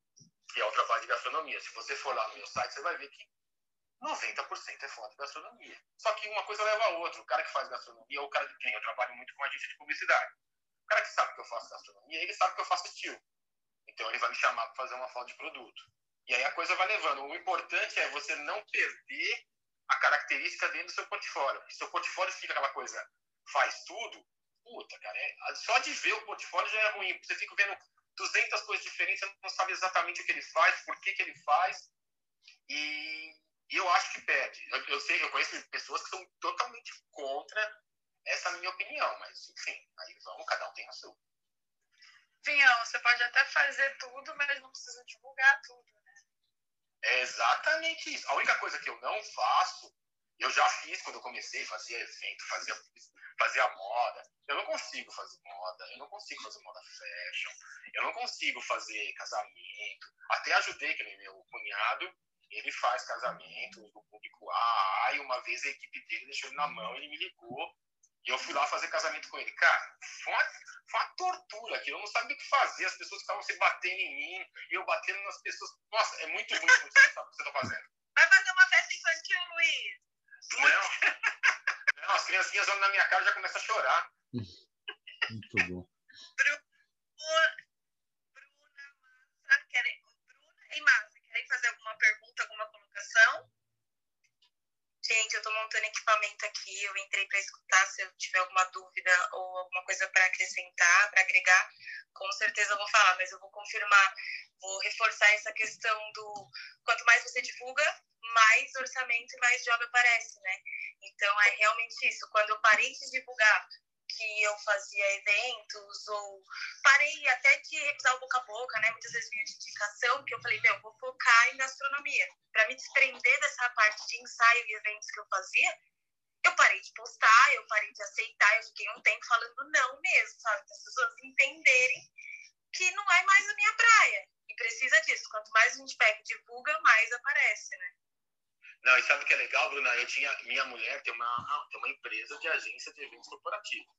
que é o trabalho de gastronomia. Se você for lá no meu site, você vai ver que 90% é foto de gastronomia. Só que uma coisa leva a outra. O cara que faz gastronomia, ou o cara que tem, eu trabalho muito com agência de publicidade. cara que sabe que eu faço gastronomia, ele sabe que eu faço estilo. Então ele vai me chamar para fazer uma foto de produto. E aí a coisa vai levando. O importante é você não perder a característica dentro do seu portfólio. Se seu portfólio fica aquela coisa, faz tudo, puta, cara, é, só de ver o portfólio já é ruim. Você fica vendo 200 coisas diferentes, você não sabe exatamente o que ele faz, por que, que ele faz. E, e eu acho que perde. Eu, eu, sei, eu conheço pessoas que são totalmente contra essa minha opinião, mas enfim, aí vamos, cada um tem a sua. Vinhão, você pode até fazer tudo, mas não precisa divulgar tudo, né? É exatamente isso. A única coisa que eu não faço, eu já fiz quando eu comecei, fazia evento, fazia, fazia moda. Eu não consigo fazer moda, eu não consigo fazer moda fashion, eu não consigo fazer casamento. Até ajudei, que meu cunhado, ele faz casamento do público A, e uma vez a equipe dele deixou ele na mão, ele me ligou, e eu fui lá fazer casamento com ele. Cara, foi uma, foi uma tortura aqui. Eu não sabia o que fazer. As pessoas ficavam se batendo em mim e eu batendo nas pessoas. Nossa, é muito ruim o que você está fazendo. Vai fazer uma festa infantil, Luiz. Não. não, as criancinhas olham na minha cara e já começam a chorar. Muito bom. Bruna, Bruna, Massa, querem, Bruna e Massa, querem fazer alguma pergunta, alguma colocação? Gente, eu estou montando equipamento aqui, eu entrei para escutar se eu tiver alguma dúvida ou alguma coisa para acrescentar, para agregar, com certeza eu vou falar, mas eu vou confirmar, vou reforçar essa questão do quanto mais você divulga, mais orçamento e mais job aparece, né? Então é realmente isso. Quando eu parei de divulgar que eu fazia eventos, ou parei até de usar o boca a boca, né? Muitas vezes vinha de indicação, que eu falei, meu, eu vou focar em gastronomia. Para me desprender dessa parte de ensaio e eventos que eu fazia, eu parei de postar, eu parei de aceitar, eu fiquei um tempo falando não mesmo, sabe? Para as pessoas entenderem que não é mais a minha praia. E precisa disso. Quanto mais a gente pega e divulga, mais aparece, né? Não, e sabe o que é legal, Bruna? Eu tinha, minha mulher tem uma, tem uma empresa de agência de eventos corporativos.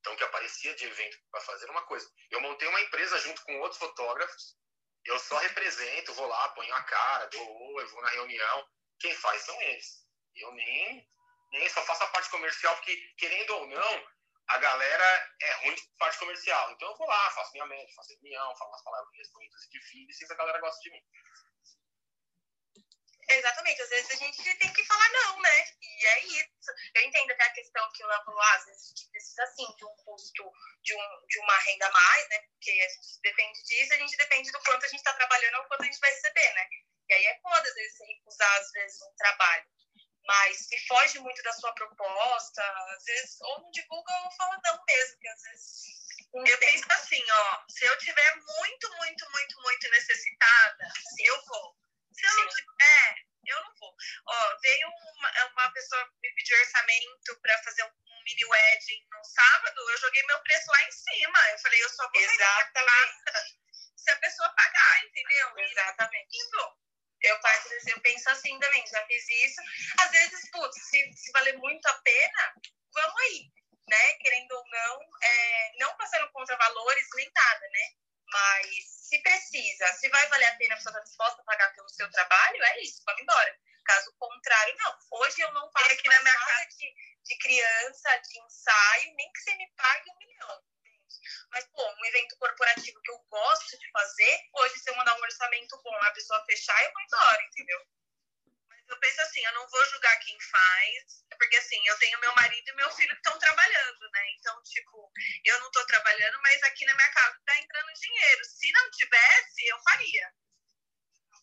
Então, que aparecia de evento para fazer uma coisa. Eu montei uma empresa junto com outros fotógrafos. Eu só represento, vou lá, ponho a cara, dou oi, vou na reunião. Quem faz são eles. Eu nem, nem só faço a parte comercial, porque, querendo ou não, a galera é ruim de parte comercial. Então, eu vou lá, faço minha mente, faço reunião, falo umas palavras bonitas e difíceis, a galera gosta de mim. Exatamente, às vezes a gente tem que falar não, né? E é isso. Eu entendo até a questão que o Léo falou, às vezes a gente precisa sim de um custo, de, um, de uma renda a mais, né? Porque a gente depende disso, a gente depende do quanto a gente está trabalhando ou quanto a gente vai receber, né? E aí é foda, às vezes, recusar, às vezes, um trabalho. Mas se foge muito da sua proposta, às vezes, ou não divulga ou fala não mesmo, que às vezes. Eu penso assim, ó, se eu tiver muito, muito, muito, muito necessitada, eu vou. Se eu não tiver, eu não vou. Ó, veio uma, uma pessoa me pedir orçamento para fazer um, um, mini wedding no sábado, eu joguei meu preço lá em cima. Eu falei, eu só vou Exatamente. se a pessoa pagar, entendeu? Exatamente. Indo. Eu, eu penso assim também, já fiz isso. Às vezes, putz, se, se valer muito a pena, vamos aí, né? Querendo ou não, é, não passando contra valores nem nada, né? Mas se precisa, se vai valer a pena, a pessoa está disposta a pagar pelo seu trabalho, é isso, vamos embora. Caso contrário, não. Hoje eu não faço aqui na minha casa de, de criança, de ensaio, nem que você me pague um milhão. Mas, pô, um evento corporativo que eu gosto de fazer, hoje, se eu mandar um orçamento bom a pessoa fechar, eu vou embora, entendeu? Eu penso assim, eu não vou julgar quem faz, porque assim, eu tenho meu marido e meu filho que estão trabalhando, né? Então, tipo, eu não estou trabalhando, mas aqui na minha casa está entrando dinheiro. Se não tivesse, eu faria.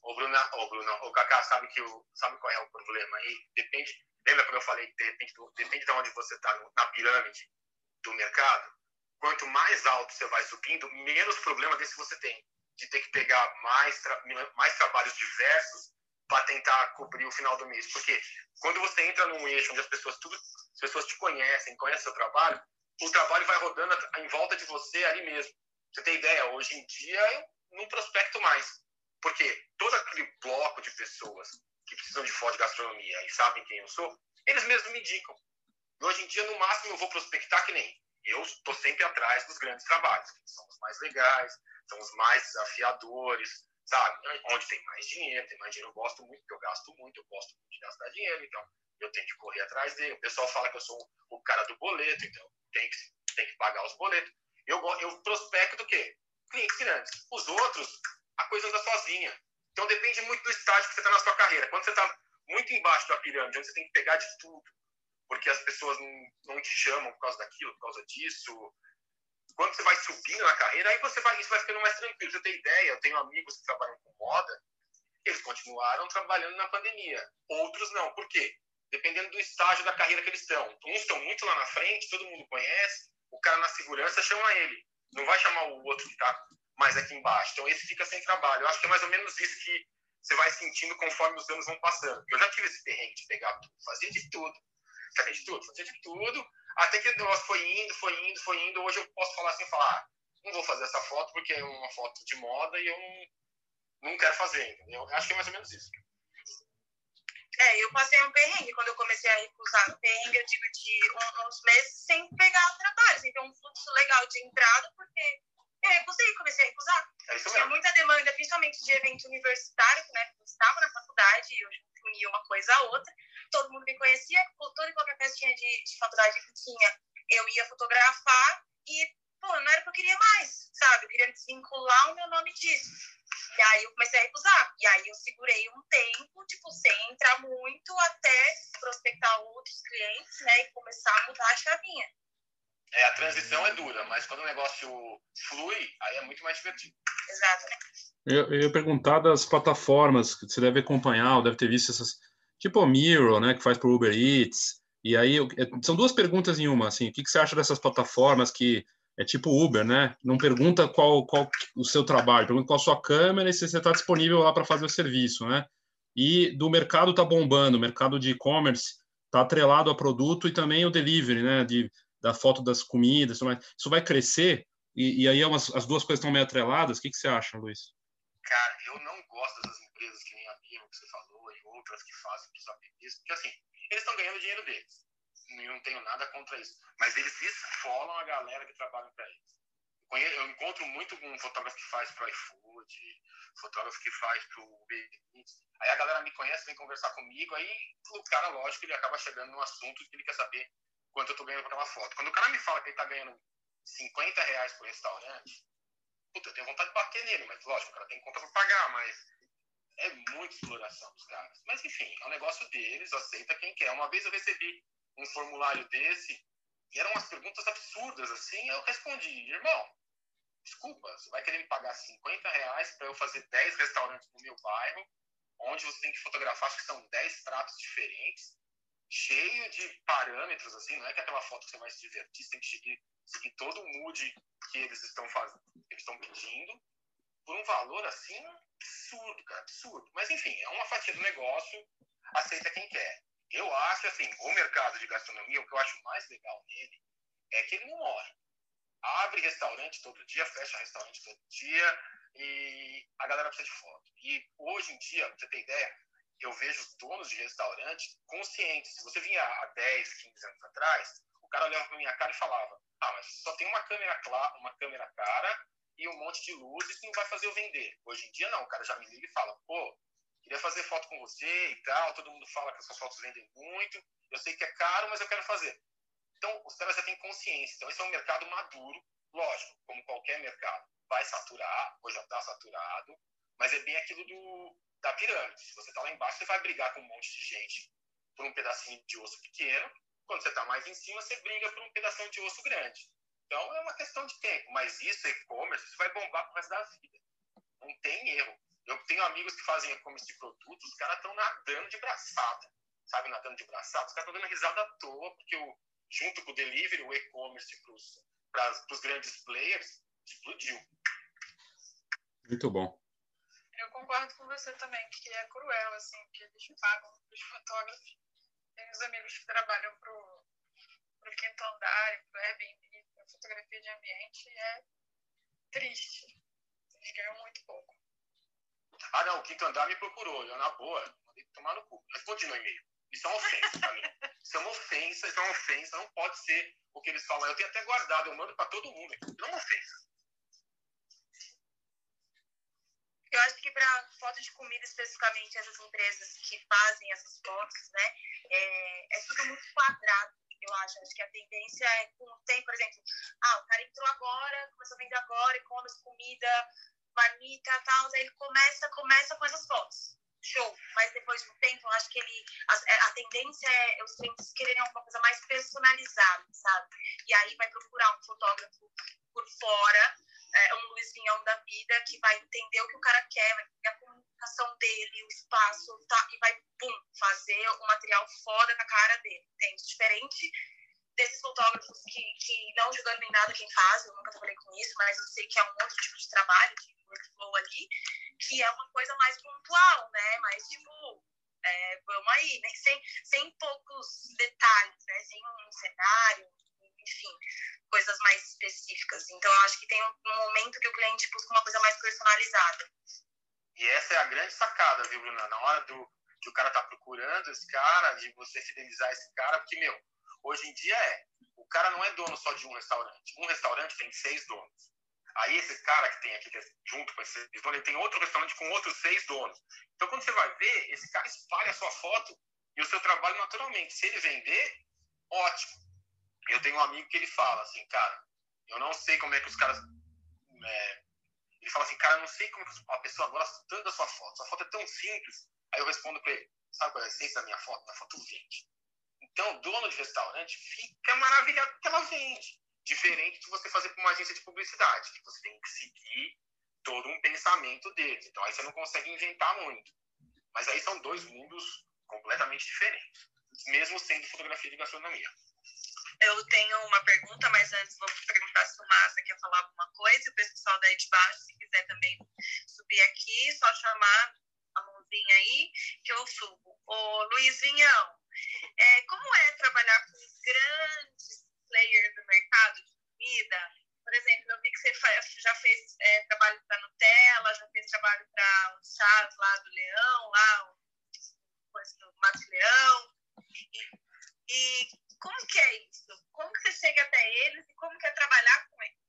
Ô, Bruna, ô, Bruna, o Cacá, sabe, que o, sabe qual é o problema aí? Depende, lembra quando eu falei, depende, do, depende de onde você está na pirâmide do mercado? Quanto mais alto você vai subindo, menos problema desse você tem. De ter que pegar mais, tra mais trabalhos diversos para tentar cobrir o final do mês. Porque quando você entra num eixo onde as pessoas, tudo, as pessoas te conhecem, conhecem seu trabalho, o trabalho vai rodando em volta de você ali mesmo. Você tem ideia? Hoje em dia eu não prospecto mais. Porque todo aquele bloco de pessoas que precisam de foto de gastronomia e sabem quem eu sou, eles mesmos me indicam. E hoje em dia, no máximo, eu vou prospectar que nem eu estou sempre atrás dos grandes trabalhos, que são os mais legais, são os mais desafiadores, sabe? Onde tem mais dinheiro, tem mais dinheiro, eu gosto muito, porque eu gasto muito, eu gosto muito de gastar dinheiro, então eu tenho que correr atrás dele. O pessoal fala que eu sou o cara do boleto, então tem que, tem que pagar os boletos. Eu, eu prospecto do quê? Clientes grandes. Os outros, a coisa anda sozinha. Então depende muito do estágio que você está na sua carreira. Quando você está muito embaixo da pirâmide, onde você tem que pegar de tudo, porque as pessoas não, não te chamam por causa daquilo, por causa disso. Quando você vai subindo na carreira, aí você vai, isso vai ficando mais tranquilo. Você tem ideia, eu tenho amigos que trabalham com moda, eles continuaram trabalhando na pandemia. Outros não. Por quê? Dependendo do estágio da carreira que eles estão. Uns estão muito lá na frente, todo mundo conhece, o cara na segurança chama ele. Não vai chamar o outro que está mais aqui embaixo. Então, esse fica sem trabalho. Eu acho que é mais ou menos isso que você vai sentindo conforme os anos vão passando. Eu já tive esse perrengue de pegar tudo, fazia de tudo. Fazia de tudo, fazia de tudo. Até que o negócio foi indo, foi indo, foi indo. Hoje eu posso falar assim, falar, ah, não vou fazer essa foto porque é uma foto de moda e eu não, não quero fazer, entendeu? Eu acho que é mais ou menos isso. É, eu passei um perrengue quando eu comecei a recusar. Perrengue, eu digo, de uns meses sem pegar trabalho, sem ter um fluxo legal de entrada, porque eu recusei, comecei a recusar. É Tinha muita demanda, principalmente de evento universitário, né? Eu estava na faculdade, eu unia uma coisa a outra. Todo mundo me conhecia, toda e qualquer festinha de, de faculdade que tinha, eu ia fotografar e, pô, não era o que eu queria mais, sabe? Eu queria desvincular o meu nome disso. E aí eu comecei a recusar. E aí eu segurei um tempo, tipo, sem entrar muito, até prospectar outros clientes, né? E começar a mudar a chavinha. É, a transição é dura, mas quando o negócio flui, aí é muito mais divertido. Exato. Eu, eu ia perguntar das plataformas que você deve acompanhar, ou deve ter visto essas, tipo a Miro, né, que faz para Uber Eats. E aí, é, são duas perguntas em uma, assim, o que, que você acha dessas plataformas que é tipo Uber, né? Não pergunta qual, qual o seu trabalho, pergunta qual a sua câmera e se você está disponível lá para fazer o serviço, né? E do mercado tá bombando, o mercado de e-commerce está atrelado a produto e também o delivery, né? De da foto das comidas, isso vai crescer e, e aí é umas, as duas coisas estão meio atreladas. O que, que você acha, Luiz? Cara, eu não gosto dessas empresas que nem a Mimo, que você falou, outras que fazem os APPs, porque assim, eles estão ganhando dinheiro deles. Eu não tenho nada contra isso. Mas eles esfolam a galera que trabalha para eles. Eu encontro muito um fotógrafo que faz para iFood, fotógrafo que faz para o Aí a galera me conhece, vem conversar comigo, aí o cara, lógico, ele acaba chegando num assunto que ele quer saber quanto eu tô ganhando por aquela foto. Quando o cara me fala que ele tá ganhando 50 reais por restaurante, puta, eu tenho vontade de bater nele, mas lógico, o cara tem conta pra pagar, mas é muita exploração dos caras. Mas enfim, é um negócio deles, aceita quem quer. Uma vez eu recebi um formulário desse e eram umas perguntas absurdas, assim, eu respondi, irmão, desculpa, você vai querer me pagar 50 reais para eu fazer 10 restaurantes no meu bairro, onde você tem que fotografar, acho que são 10 pratos diferentes, cheio de parâmetros, assim, não é que aquela foto que você vai se divertir, você tem que seguir, seguir todo o mood que eles estão fazendo, eles estão pedindo, por um valor assim absurdo, cara, absurdo. Mas enfim, é uma fatia do negócio, aceita quem quer. Eu acho assim, o mercado de gastronomia, o que eu acho mais legal nele é que ele não morre. Abre restaurante todo dia, fecha restaurante todo dia e a galera precisa de foto. E hoje em dia, pra você ter ideia, eu vejo os donos de restaurante conscientes. Se você vinha há 10, 15 anos atrás, o cara olhava para minha cara e falava: Ah, mas só tem uma câmera uma câmera cara e um monte de luzes que não vai fazer eu vender. Hoje em dia, não. O cara já me liga e fala: Pô, queria fazer foto com você e tal. Todo mundo fala que essas fotos vendem muito. Eu sei que é caro, mas eu quero fazer. Então, os caras já têm consciência. Então, esse é um mercado maduro. Lógico, como qualquer mercado, vai saturar, ou já está saturado, mas é bem aquilo do da pirâmide. Se você está lá embaixo, você vai brigar com um monte de gente por um pedacinho de osso pequeno. Quando você está mais em cima, você briga por um pedacinho de osso grande. Então é uma questão de tempo. Mas isso, e-commerce, isso vai bombar pro resto da vida. Não tem erro. Eu tenho amigos que fazem e-commerce de produtos, os caras estão nadando de braçada. Sabe, nadando de braçada? Os caras estão dando risada à toa, porque o, junto com o delivery, o e-commerce para os grandes players explodiu. Muito bom. Eu concordo com você também, que é cruel, assim, que eles pagam os fotógrafos. Tem os amigos que trabalham pro, pro Quinto Andar, pro Airbnb, pra fotografia de ambiente, é triste. Eles ganham muito pouco. Ah, não, o Quinto Andar me procurou, eu na boa, mandei tomar no cu. Respondi no e-mail. Isso é uma ofensa pra mim. Isso é uma ofensa, isso é uma ofensa, não pode ser o que eles falam. Eu tenho até guardado, eu mando pra todo mundo. É uma ofensa. Eu acho que para foto de comida, especificamente, essas empresas que fazem essas fotos, né, é, é tudo muito quadrado. Eu acho. Acho que a tendência é, com o tempo, por exemplo, ah, o cara entrou agora, começou a vender agora, e-commerce, comida, marmita tal, aí ele começa, começa com essas fotos. Show. Mas depois do tempo, eu acho que ele. A, é, a tendência é os clientes quererem alguma coisa mais personalizada, sabe? E aí vai procurar um fotógrafo por fora, é, um Luiz Vinhão da vida, que vai entender o que o cara quer, vai entender a comunicação dele, o espaço, tá? E vai, pum, fazer o material foda com a cara dele. Entende? Diferente desses fotógrafos que, que não julgando nem nada quem faz, eu nunca trabalhei com isso, mas eu sei que é um outro tipo de trabalho, de workflow ali, que é uma coisa mais pontual, né? Mas, tipo, é, vamos aí, né? sem, sem poucos detalhes, né? Sem um cenário, enfim, coisas mais específicas. Então, eu acho que tem um momento que o cliente busca uma coisa mais personalizada. E essa é a grande sacada, viu, Bruna? Na hora do que o cara tá procurando esse cara, de você fidelizar esse cara, porque, meu, hoje em dia é, o cara não é dono só de um restaurante. Um restaurante tem seis donos. Aí esse cara que tem aqui, que é junto com esse dono, ele tem outro restaurante com outros seis donos. Então, quando você vai ver, esse cara espalha a sua foto e o seu trabalho naturalmente. Se ele vender, ótimo. Eu tenho um amigo que ele fala assim, cara, eu não sei como é que os caras... É... ele fala assim, cara, não sei como a pessoa gosta tanto da sua foto. Sua foto é tão simples. Aí eu respondo para ele, sabe qual é a essência da minha foto? Minha foto vende. Então, dono de restaurante fica maravilhado porque ela vende. Diferente de você fazer para uma agência de publicidade, que você tem que seguir todo um pensamento deles. Então aí você não consegue inventar muito. Mas aí são dois mundos completamente diferentes, mesmo sendo fotografia de gastronomia. Eu tenho uma pergunta, mas antes vou perguntar se o Massa quer falar alguma coisa. O pessoal daí de baixo, se quiser também subir aqui, só chamar a mãozinha aí que eu subo. Ô Luizinhão, é, como é trabalhar com grandes player do mercado de comida. Por exemplo, eu vi que você já fez é, trabalho para Nutella, já fez trabalho para os chás lá do Leão, lá, coisa do Mato Leão. E, e como que é isso? Como que você chega até eles e como que é trabalhar com eles?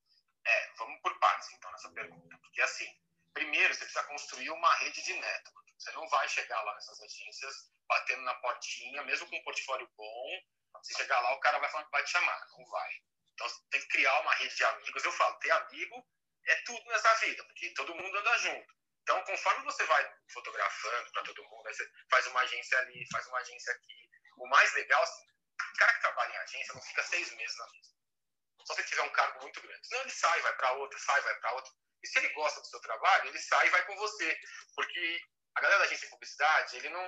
É, vamos por partes então nessa pergunta. Porque assim, primeiro você precisa construir uma rede de network. Você não vai chegar lá nessas agências batendo na portinha, mesmo com um portfólio bom, você chegar lá, o cara vai falar que vai te chamar. Não vai. Então, você tem que criar uma rede de amigos. Eu falo, ter amigo é tudo nessa vida, porque todo mundo anda junto. Então, conforme você vai fotografando para todo mundo, você faz uma agência ali, faz uma agência aqui. O mais legal, assim, o cara que trabalha em agência não fica seis meses na mesma. Só se tiver um cargo muito grande. Senão ele sai, vai para outra, sai, vai para outra. E se ele gosta do seu trabalho, ele sai e vai com você. Porque a galera da agência de publicidade, ele não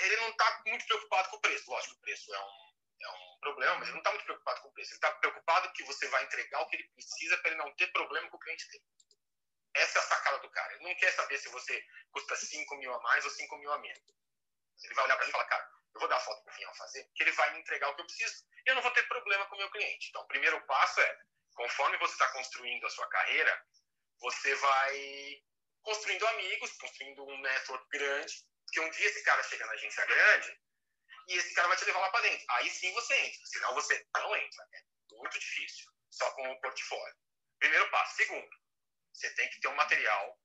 ele não está muito preocupado com o preço. Lógico, o preço é um, é um problema, mas ele não está muito preocupado com o preço. Ele está preocupado que você vai entregar o que ele precisa para ele não ter problema com o cliente dele. Essa é a sacada do cara. Ele não quer saber se você custa 5 mil a mais ou 5 mil a menos. Ele vai olhar para ele e falar, cara, eu vou dar a foto para o Vinhão fazer, porque ele vai me entregar o que eu preciso e eu não vou ter problema com o meu cliente. Então, o primeiro passo é, conforme você está construindo a sua carreira, você vai construindo amigos, construindo um network grande, porque um dia esse cara chega na agência grande e esse cara vai te levar lá para dentro. Aí sim você entra, senão você não entra. É muito difícil, só com o portfólio. Primeiro passo. Segundo, você tem que ter um material.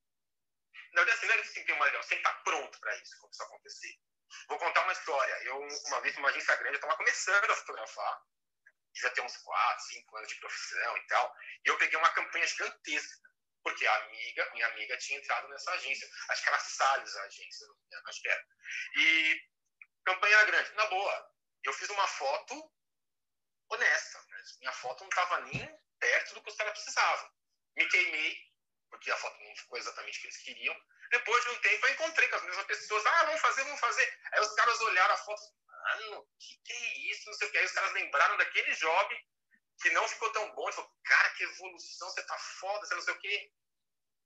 Na verdade, não é que você tem que ter um material, você tem que estar pronto para isso, quando isso acontecer. Vou contar uma história. Eu, uma vez, numa agência grande, eu estava começando a fotografar, já tem uns 4, 5 anos de profissão e tal, e eu peguei uma campanha gigantesca porque a amiga, minha amiga tinha entrado nessa agência. Acho que era Salles a agência, acho que era. E campanha grande. Na boa, eu fiz uma foto honesta. Mas minha foto não estava nem perto do que os caras precisavam. Me queimei, porque a foto não ficou exatamente o que eles queriam. Depois de um tempo, eu encontrei com as mesmas pessoas. Ah, vamos fazer, vamos fazer. Aí os caras olharam a foto. Mano, que que é isso? Não sei o que. Aí os caras lembraram daquele job que não ficou tão bom. Ele falou, cara, que evolução, você tá foda, você não sei o quê.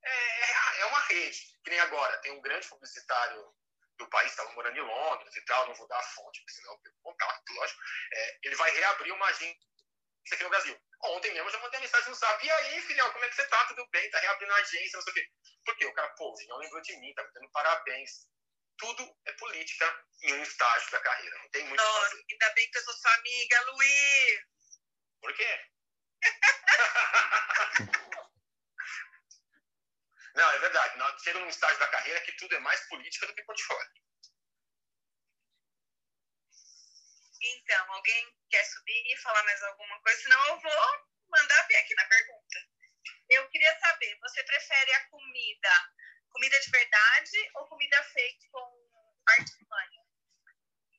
É, é, é uma rede. Que nem agora, tem um grande publicitário do país, estava morando em Londres e tal, não vou dar a fonte, porque senão eu vou contar, lógico. É, ele vai reabrir uma agência aqui no Brasil. Ontem mesmo eu já mandei mensagem no zap. E aí, filhão, como é que você tá? Tudo bem? Tá reabrindo a agência, não sei o quê. Porque o cara, pô, o Vinhão lembrou de mim, tá me dando parabéns. Tudo é política em um estágio da carreira. Não tem muito Nossa, ainda bem que eu sou sua amiga, Luiz. Por quê? Não, é verdade. Chega num estágio da carreira que tudo é mais política do que portfólio. Então, alguém quer subir e falar mais alguma coisa? Senão eu vou mandar ver aqui na pergunta. Eu queria saber, você prefere a comida, comida de verdade ou comida feita com artimanha?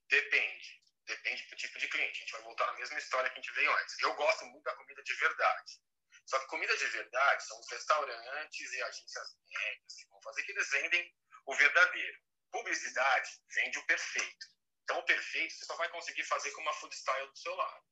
Depende. Depende do tipo de cliente. A gente vai voltar na mesma história que a gente veio antes. Eu gosto muito da comida de verdade. Só que comida de verdade são os restaurantes e agências médicas que vão fazer que eles vendem o verdadeiro. Publicidade vende o perfeito. Então, o perfeito você só vai conseguir fazer com uma food style do seu lado.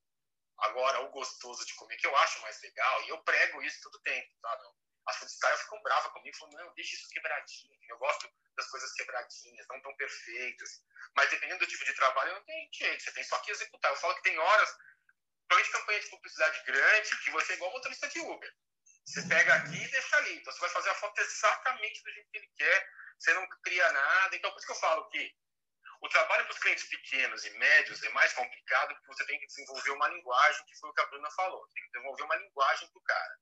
Agora, o gostoso de comer, que eu acho mais legal, e eu prego isso todo tempo, tá? Não. As food styles ficam bravas comigo, falam, não, deixa isso quebradinho. Eu gosto das coisas quebradinhas, não tão perfeitas. Mas dependendo do tipo de trabalho, não tem jeito, você tem só que executar. Eu falo que tem horas, principalmente campanha de publicidade grande, que você é igual motorista de Uber. Você pega aqui e deixa ali. Então você vai fazer a foto exatamente do jeito que ele quer, você não cria nada. Então por isso que eu falo que o trabalho para os clientes pequenos e médios é mais complicado porque você tem que desenvolver uma linguagem, que foi o que a Bruna falou. Tem que desenvolver uma linguagem para o cara.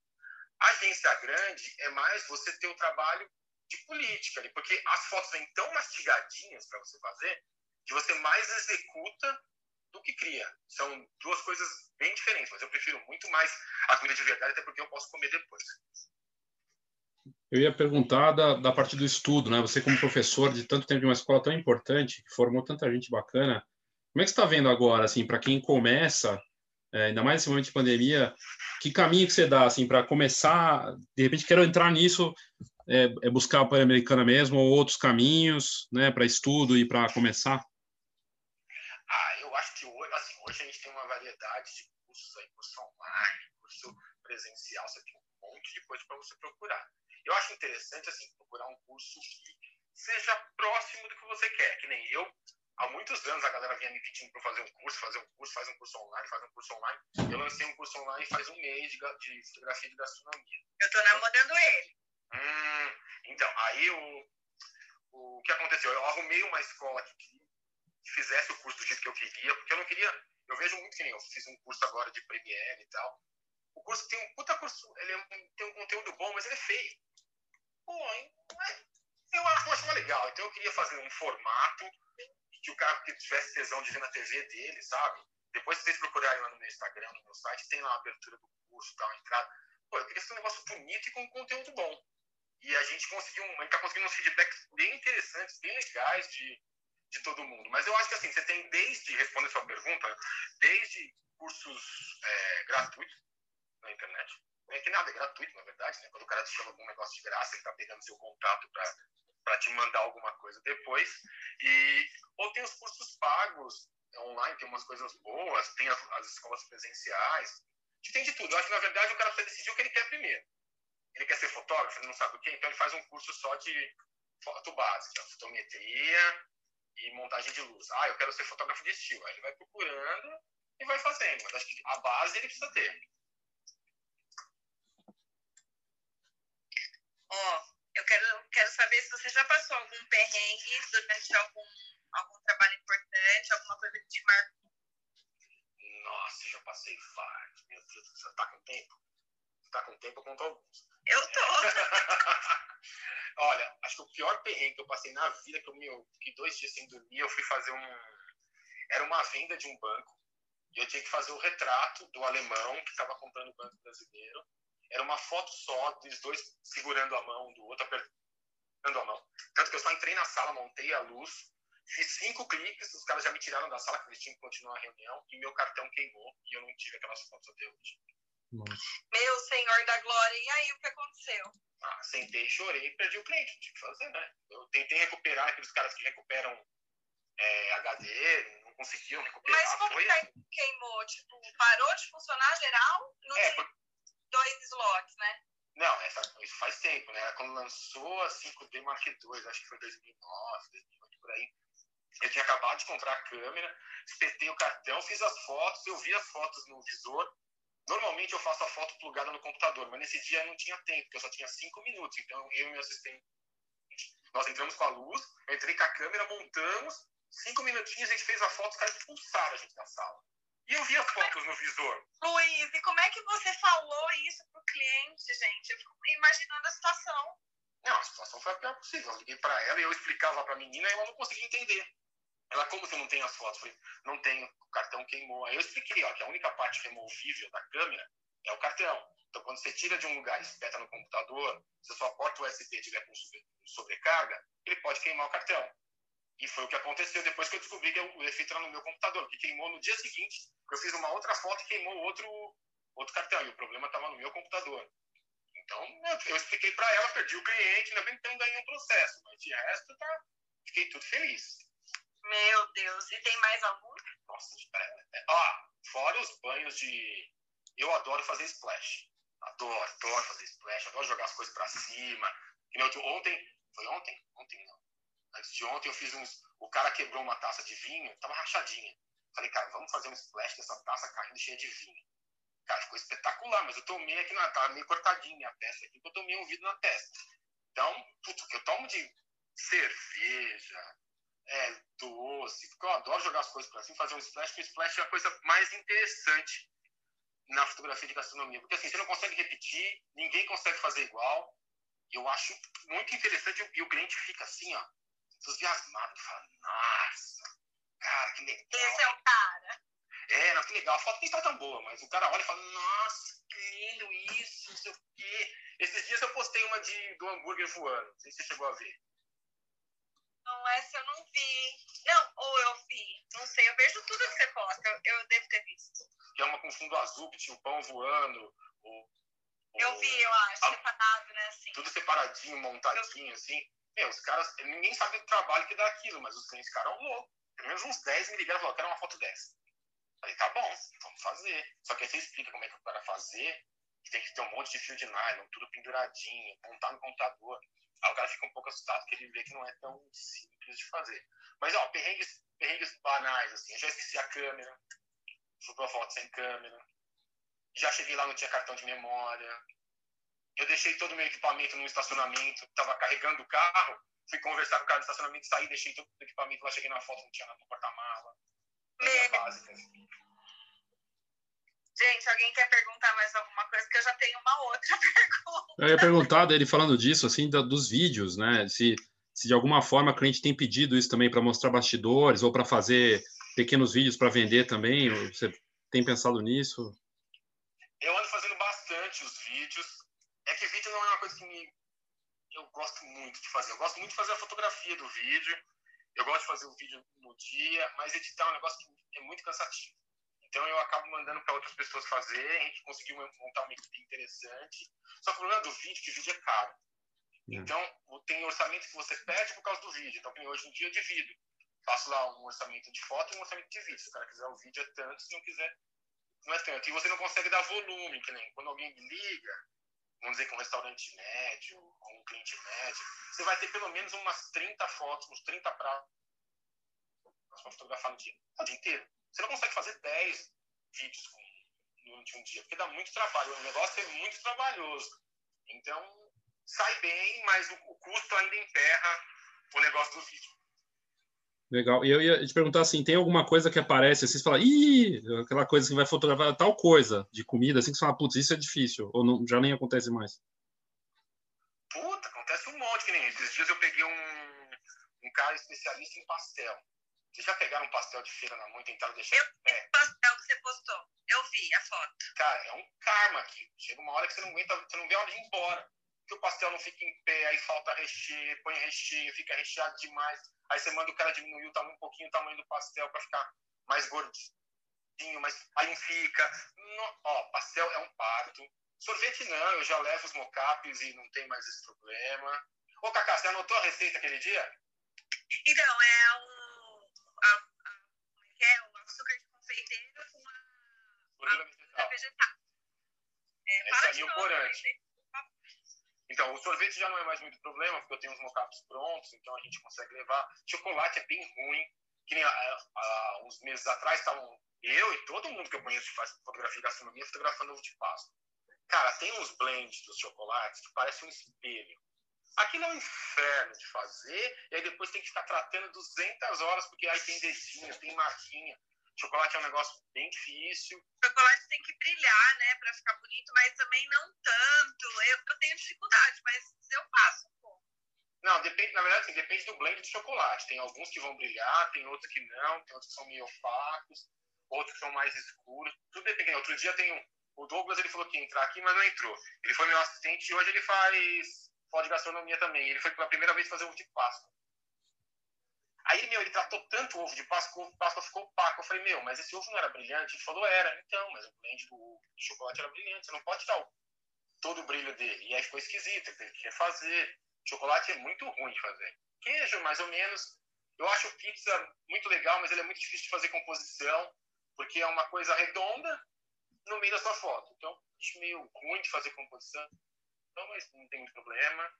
A agência grande é mais você ter o trabalho de política, porque as fotos vêm tão mastigadinhas para você fazer que você mais executa do que cria. São duas coisas bem diferentes, mas eu prefiro muito mais a comida de verdade, até porque eu posso comer depois. Eu ia perguntar da, da parte do estudo, né? Você como professor de tanto tempo de uma escola tão importante, que formou tanta gente bacana, como é que está vendo agora, assim, para quem começa, é, ainda mais nesse momento de pandemia, que caminho que você dá, assim, para começar, de repente quero entrar nisso, é, é buscar a Pan-Americana mesmo, ou outros caminhos, né, para estudo e para começar? Ah, eu acho que hoje, assim, hoje a gente tem uma variedade de cursos aí, curso online, curso presencial, você tem um monte de coisa para você procurar. Eu acho interessante, assim, procurar um curso que seja próximo do que você quer, que nem eu. Há muitos anos a galera vinha me pedindo para fazer um curso, fazer um curso, faz um curso online, faz um curso online. Eu lancei um curso online faz um mês de, de fotografia de gastronomia. Eu estou namorando ele. Hum, então, aí o, o que aconteceu? Eu arrumei uma escola que, que fizesse o curso do jeito que eu queria, porque eu não queria. Eu vejo muito que nem eu fiz um curso agora de Premiere e tal. O curso tem um puta curso, ele é, tem um conteúdo bom, mas ele é feio. Pô, eu acho, acho legal. Então eu queria fazer um formato que o cara que tivesse tesão de ver na TV dele, sabe? Depois vocês procurarem lá no meu Instagram, no meu site, tem lá a abertura do curso, tal, a entrada. Pô, eu queria fazer um negócio bonito e com conteúdo bom. E a gente conseguiu, a gente tá conseguindo uns feedbacks bem interessantes, bem legais de, de todo mundo. Mas eu acho que assim, você tem desde, responder sua pergunta, desde cursos é, gratuitos na internet, é que nada é gratuito, na verdade, né? Quando o cara te chama algum negócio de graça, ele está pegando seu contato para te mandar alguma coisa depois. E, ou tem os cursos pagos é online, tem umas coisas boas, tem as, as escolas presenciais, tem de tudo. Eu acho que, na verdade, o cara precisa decidir o que ele quer primeiro. Ele quer ser fotógrafo, ele não sabe o que, então ele faz um curso só de foto básica, fotometria e montagem de luz. Ah, eu quero ser fotógrafo de estilo. Aí ele vai procurando e vai fazendo. Mas acho que a base ele precisa ter. Ó, eu quero, quero saber se você já passou algum perrengue durante algum, algum trabalho importante, alguma coisa que te marcou. Nossa, já passei vários. Meu Deus, você tá com tempo? Você tá com tempo, eu conto alguns. Eu tô. Olha, acho que o pior perrengue que eu passei na vida, que eu me fiquei dois dias sem dormir, eu fui fazer um. Era uma venda de um banco. E eu tinha que fazer o retrato do alemão que estava comprando o banco brasileiro era uma foto só, dos dois segurando a mão do outro, apertando a mão. Tanto que eu só entrei na sala, montei a luz, fiz cinco cliques, os caras já me tiraram da sala, porque eles tinham que continuar a reunião, e meu cartão queimou, e eu não tive aquelas fotos até hoje. Nossa. Meu Senhor da Glória, e aí o que aconteceu? Ah, sentei, chorei e perdi o cliente, tive que fazer, né? Eu tentei recuperar aqueles caras que recuperam é, HD, não conseguiam recuperar. Mas como Foi... que queimou? Tipo, parou de funcionar geral? Não é, tinha dois slots, né? Não, essa, isso faz tempo, né? Quando lançou a 5D Mark II, acho que foi 2009, 2008, por aí. Eu tinha acabado de comprar a câmera, espetei o cartão, fiz as fotos, eu vi as fotos no visor. Normalmente eu faço a foto plugada no computador, mas nesse dia não tinha tempo, porque eu só tinha cinco minutos. Então eu e meu assistente, nós entramos com a luz, eu entrei com a câmera, montamos, cinco minutinhos a gente fez a foto, os caras expulsaram a gente da sala. E eu vi as fotos no visor. Luiz, e como é que você falou isso pro cliente, gente? Eu fico imaginando a situação. Não, a situação foi a pior possível. Eu liguei para ela e eu explicava para a menina e ela não conseguia entender. Ela, como você não tem as fotos? Eu falei, não tenho, o cartão queimou. Aí eu expliquei, ó, que a única parte removível da câmera é o cartão. Então, quando você tira de um lugar e espeta no computador, se a sua porta USB tiver com sobrecarga, ele pode queimar o cartão. E foi o que aconteceu depois que eu descobri que o efeito era no meu computador, que queimou no dia seguinte, eu fiz uma outra foto e queimou outro, outro cartão, e o problema estava no meu computador. Então, eu expliquei para ela, perdi o cliente, ainda bem que tem um processo, mas de resto, tá, fiquei tudo feliz. Meu Deus, e tem mais algum? Nossa, é, ó, fora os banhos de. Eu adoro fazer splash. Adoro, adoro fazer splash, adoro jogar as coisas para cima. Ontem, foi ontem? Ontem não. Antes de ontem eu fiz uns. O cara quebrou uma taça de vinho, tava rachadinha. Falei, cara, vamos fazer um splash dessa taça caindo cheia de vinho. Cara, ficou espetacular, mas eu tomei aqui na. Tava meio cortadinha a testa aqui, eu tomei um vidro na testa. Então, tudo que eu tomo de cerveja, é, doce, porque eu adoro jogar as coisas para cima, fazer um splash, porque o splash é a coisa mais interessante na fotografia de gastronomia. Porque assim, você não consegue repetir, ninguém consegue fazer igual. Eu acho muito interessante e o cliente fica assim, ó, entusiasmado, fala, nossa, cara, que legal. Esse é o cara. É, não, que legal. A foto nem está tão boa, mas o cara olha e fala, nossa, que lindo isso, não sei o quê. Esses dias eu postei uma de, do hambúrguer voando, não sei se você chegou a ver. Não, essa eu não vi. Não, ou eu vi. Não sei, eu vejo tudo que você posta. Eu, eu devo ter visto. Que é uma com fundo azul, que tinha o pão voando. O, o... Eu vi, eu acho, a... separado, né? Assim. Tudo separadinho, montadinho, eu... assim. Meu, os caras, ninguém sabe o trabalho que dá aquilo, mas os clientes ficaram loucos. Pelo menos uns 10 me ligaram e falaram, quero uma foto dessa. Falei, tá bom, vamos fazer. Só que aí você explica como é que o cara fazer, tem que ter um monte de fio de nylon, tudo penduradinho, montar no computador. Aí o cara fica um pouco assustado porque ele vê que não é tão simples de fazer. Mas, ó, perrengues, perrengues banais, assim. Eu já esqueci a câmera, fui pra foto sem câmera. Já cheguei lá, não tinha cartão de memória. Eu deixei todo o meu equipamento no estacionamento, tava carregando o carro, fui conversar com o cara no estacionamento, saí, deixei todo o equipamento lá, cheguei na foto, não tinha nada no porta-mala. Básica, assim. Gente, alguém quer perguntar mais alguma coisa? Que eu já tenho uma outra pergunta. Eu ia perguntar dele falando disso, assim, da, dos vídeos, né? Se, se de alguma forma a cliente tem pedido isso também para mostrar bastidores ou para fazer pequenos vídeos para vender também. Você tem pensado nisso? Eu ando fazendo bastante os vídeos. É que vídeo não é uma coisa que me. Eu gosto muito de fazer. Eu gosto muito de fazer a fotografia do vídeo. Eu gosto de fazer o vídeo no dia, mas editar é um negócio que é muito cansativo. Então eu acabo mandando para outras pessoas fazer, a gente conseguiu montar uma equipe interessante. Só que o problema do vídeo é que o vídeo é caro. É. Então tem orçamento que você perde por causa do vídeo. Então hoje em dia eu divido. Faço lá um orçamento de foto e um orçamento de vídeo. Se o cara quiser o vídeo é tanto, se não quiser, não é tanto. E você não consegue dar volume, que nem quando alguém me liga, vamos dizer que um restaurante médio, ou um cliente médio, você vai ter pelo menos umas 30 fotos, uns 30 pratos para fotografar no dia, o dia inteiro. Você não consegue fazer 10 vídeos com, durante um dia, porque dá muito trabalho. O negócio é muito trabalhoso. Então, sai bem, mas o, o custo ainda emperra o negócio do vídeo. Legal. E eu ia te perguntar assim, tem alguma coisa que aparece, assim, você fala, ih, aquela coisa que vai fotografar tal coisa de comida, assim que você fala, putz, isso é difícil, ou não, já nem acontece mais? Puta, acontece um monte, que nem esses dias eu peguei um, um cara especialista em pastel. Vocês já pegaram um pastel de feira na mão e tentaram deixar Eu vi o pastel que você postou. Eu vi a foto. Cara, é um karma aqui. Chega uma hora que você não aguenta, você não vê a hora de ir embora. Porque o pastel não fica em pé, aí falta recheio, põe recheio, fica recheado demais. Aí você manda o cara diminuir o tamanho, um pouquinho o tamanho do pastel para ficar mais gordinho, mas aí não fica. No, ó, pastel é um parto. Sorvete não, eu já levo os mocapes e não tem mais esse problema. Ô, Cacá, você anotou a receita aquele dia? Então, é um que é o açúcar de confeiteiro com a gordura vegetal. vegetal. É, Esse aí é o corante. Então, o sorvete já não é mais muito problema, porque eu tenho os mocaps prontos, então a gente consegue levar. Chocolate é bem ruim, que nem há, uns meses atrás estavam eu e todo mundo que eu conheço que faz fotografia e gastronomia fotografando ovo de Páscoa. Cara, tem uns blends dos chocolates que parecem um espelho. Aquilo é um inferno de fazer, e aí depois tem que ficar tratando 200 horas, porque aí tem dedinho, tem marquinha. Chocolate é um negócio bem difícil. Chocolate tem que brilhar, né, para ficar bonito, mas também não tanto. Eu, eu tenho dificuldade, mas eu faço um pouco. Não, depende, na verdade, assim, depende do blend de chocolate. Tem alguns que vão brilhar, tem outros que não, tem outros que são meio opacos, outros que são mais escuros. Tudo depende. Outro dia tem um, o Douglas, ele falou que ia entrar aqui, mas não entrou. Ele foi meu assistente e hoje ele faz pós de gastronomia também. Ele foi pela primeira vez fazer ovo de Páscoa. Aí, meu, ele tratou tanto o ovo de Páscoa, o ovo de Páscoa ficou opaco. Eu falei, meu, mas esse ovo não era brilhante? Ele falou, era. Então, mas o blend do chocolate era brilhante. Você não pode tirar todo o brilho dele. E aí ficou esquisito, teve que refazer. Chocolate é muito ruim de fazer. Queijo, mais ou menos. Eu acho pizza muito legal, mas ele é muito difícil de fazer composição, porque é uma coisa redonda no meio da sua foto. Então, acho meio ruim de fazer composição, então, mas não tem muito problema.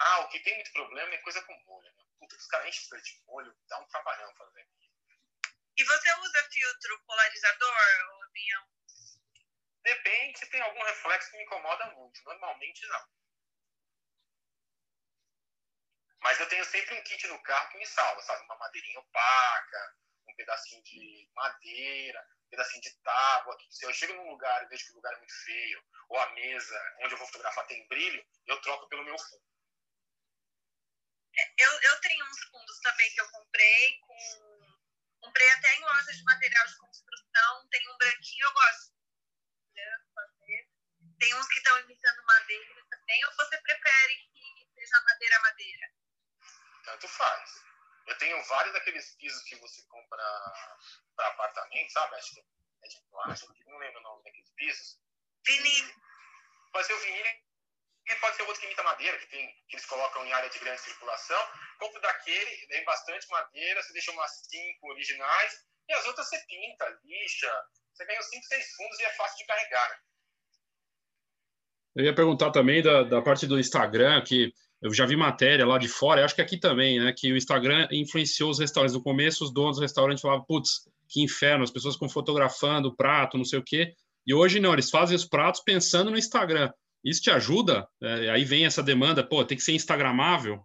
Ah, o que tem muito problema é coisa com molho. Né? Puta, os caras enchem de molho, dá um trabalhão fazer. E você usa filtro polarizador, Vinhão? Depende se tem algum reflexo que me incomoda muito. Normalmente, não. Mas eu tenho sempre um kit no carro que me salva, sabe? Uma madeirinha opaca, um pedacinho de madeira, um pedacinho de tábua. Se eu chego num lugar e vejo que o lugar é muito feio, ou a mesa onde eu vou fotografar tem brilho, eu troco pelo meu fundo. Eu, eu tenho uns fundos também que eu comprei com. Comprei até em lojas de material de construção. Tem um branquinho, eu gosto. Tem uns que estão imitando madeira também, ou você prefere que seja madeira madeira? Tanto faz. Eu tenho vários daqueles pisos que você compra para apartamento, sabe? Acho que é de plástico, não lembro o nome daqueles pisos. Vinil. Ser o vinil e pode ser outro que imita madeira, que, tem, que eles colocam em área de grande circulação. Compro daquele, vem bastante madeira, você deixa umas cinco originais, e as outras você pinta, lixa. Você ganha cinco, seis fundos e é fácil de carregar. Né? Eu ia perguntar também da, da parte do Instagram, que eu já vi matéria lá de fora, acho que aqui também, né? Que o Instagram influenciou os restaurantes. No começo, os donos do restaurante falavam, putz, que inferno, as pessoas ficam fotografando o prato, não sei o quê. E hoje não, eles fazem os pratos pensando no Instagram. Isso te ajuda? É, aí vem essa demanda, pô, tem que ser instagramável.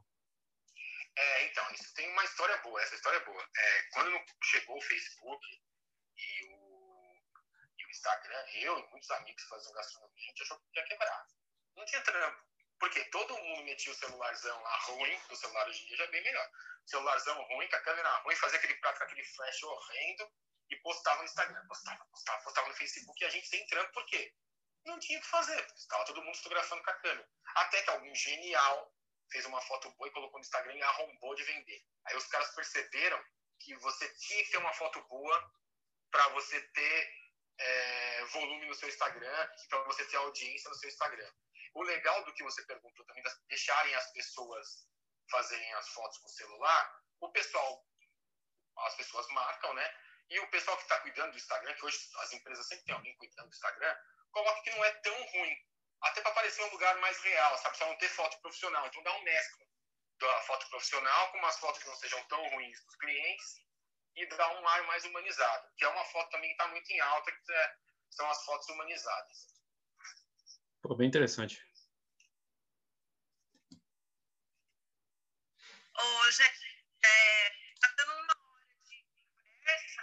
É, então, isso tem uma história boa, essa história é boa. É, quando chegou o Facebook e o, e o Instagram, eu e muitos amigos que faziam gastronomia, a gente achou que ia quebrar. Não tinha trampo. Porque todo mundo metia o celularzão lá ruim, o celular hoje em dia já é bem melhor. Celularzão ruim, com a câmera ruim, fazia aquele prato com aquele flash horrendo e postava no Instagram. Postava, postava, postava no Facebook e a gente sem trampo, por quê? Não tinha o que fazer. Estava todo mundo fotografando com a câmera. Até que algum genial fez uma foto boa e colocou no Instagram e arrombou de vender. Aí os caras perceberam que você tinha que ter uma foto boa para você ter é, volume no seu Instagram e para você ter audiência no seu Instagram. O legal do que você perguntou também, de deixarem as pessoas fazerem as fotos com o celular, o pessoal, as pessoas marcam, né? E o pessoal que está cuidando do Instagram, que hoje as empresas sempre tem alguém cuidando do Instagram, coloca que não é tão ruim. Até para parecer um lugar mais real, sabe? Só não ter foto profissional. Então dá um mescla da foto profissional com umas fotos que não sejam tão ruins dos clientes e dá um ar mais humanizado, que é uma foto também que está muito em alta, que é, são as fotos humanizadas. Pô, bem interessante. Ô, gente, é, tá dando uma hora de conversa.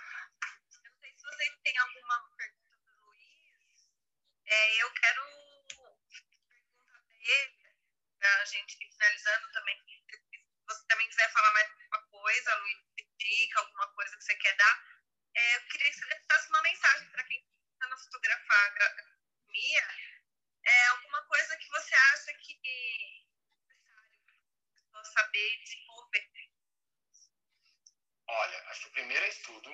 Eu não sei se vocês têm alguma pergunta para o Luiz. É, eu quero perguntar para ele, a gente finalizando também. Se você também quiser falar mais alguma coisa, Luiz, dica, alguma coisa que você quer dar. É, eu queria que você deixasse uma mensagem para quem está no fotografar a gastronomia é alguma coisa que você acha que é necessário saber desenvolver? Olha, acho que o primeiro é estudo.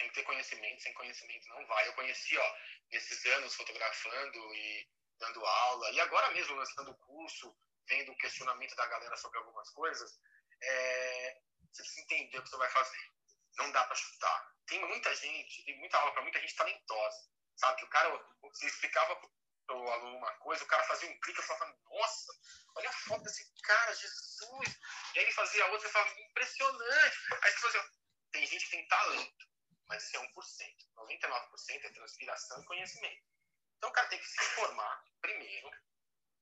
Tem que ter conhecimento, sem conhecimento não vai. Eu conheci, ó, nesses anos fotografando e dando aula, e agora mesmo lançando curso, vendo o questionamento da galera sobre algumas coisas, é, você precisa entender o que você vai fazer. Não dá para chutar. Tem muita gente, tem muita aula para muita gente talentosa, sabe? Que o cara, você explicava o aluno uma coisa, o cara fazia um clique, eu falava, nossa, olha a foto desse cara, Jesus. E aí ele fazia outra, eu falava, impressionante. Aí você fazia, tem gente que tem talento, mas isso é 1%. 99% é transpiração e conhecimento. Então o cara tem que se informar primeiro.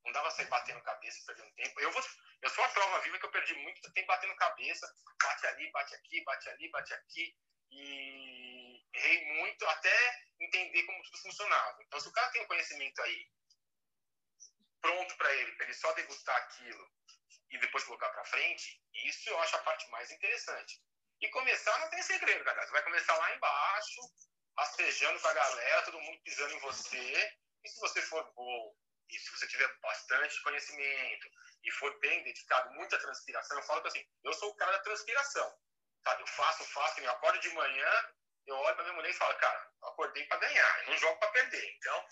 Não dava sair batendo cabeça, perdendo tempo. Eu, vou, eu sou a prova viva que eu perdi muito tempo batendo cabeça. Bate ali, bate aqui, bate ali, bate aqui. E errei muito até entender como tudo funcionava. Então, se o cara tem um conhecimento aí pronto para ele, para ele só degustar aquilo e depois colocar para frente, isso eu acho a parte mais interessante. E começar não tem segredo, cara. Você vai começar lá embaixo, rastejando com a galera, todo mundo pisando em você. E se você for bom, e se você tiver bastante conhecimento, e for bem dedicado, muita transpiração, eu falo que assim, eu sou o cara da transpiração. Sabe? Eu faço, faço, eu acordo de manhã, eu olho para minha mulher e falo, cara, acordei para ganhar, eu não jogo para perder. Então,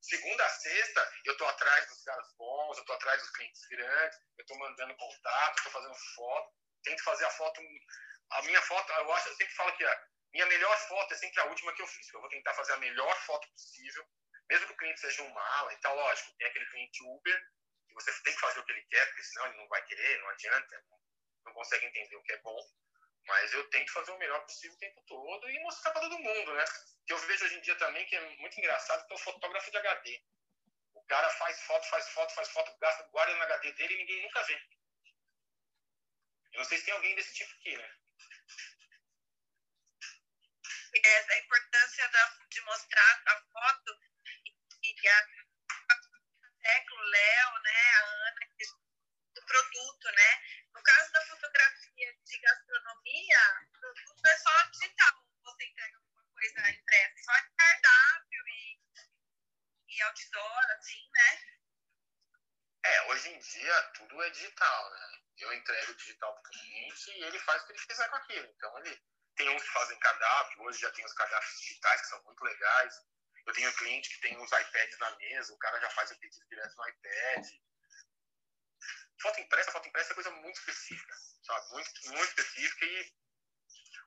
segunda a sexta, eu tô atrás dos caras bons, eu tô atrás dos clientes grandes, eu tô mandando contato, eu tô fazendo foto, tento fazer a foto. A minha foto, eu acho, eu sempre falo que a minha melhor foto é sempre a última que eu fiz. Eu vou tentar fazer a melhor foto possível, mesmo que o cliente seja um mala. Então, lógico, tem aquele cliente Uber, que você tem que fazer o que ele quer, porque senão ele não vai querer, não adianta, não consegue entender o que é bom. Mas eu tento fazer o melhor possível o tempo todo e mostrar para todo mundo, né? Que eu vejo hoje em dia também que é muito engraçado que é o fotógrafo de HD. O cara faz foto, faz foto, faz foto, gasta, guarda no HD dele e ninguém nunca vê. Eu não sei se tem alguém desse tipo aqui, né? É, a importância da, de mostrar a foto e, a Teclo, o Léo, né, a Ana, do produto, né? No caso da fotografia de gastronomia, o produto é só digital, você entrega alguma coisa impressa, só de cardápio e, e outdoor, assim, né? É, hoje em dia tudo é digital, né? Eu entrego digital para o cliente e ele faz o que ele quiser com aquilo. Então, ele tem uns que fazem cardápio, hoje já tem os cardápios digitais que são muito legais. Eu tenho um cliente que tem uns iPads na mesa, o cara já faz o pedido direto no iPad. Foto impressa, foto impressa é coisa muito específica, sabe? Muito, muito específica e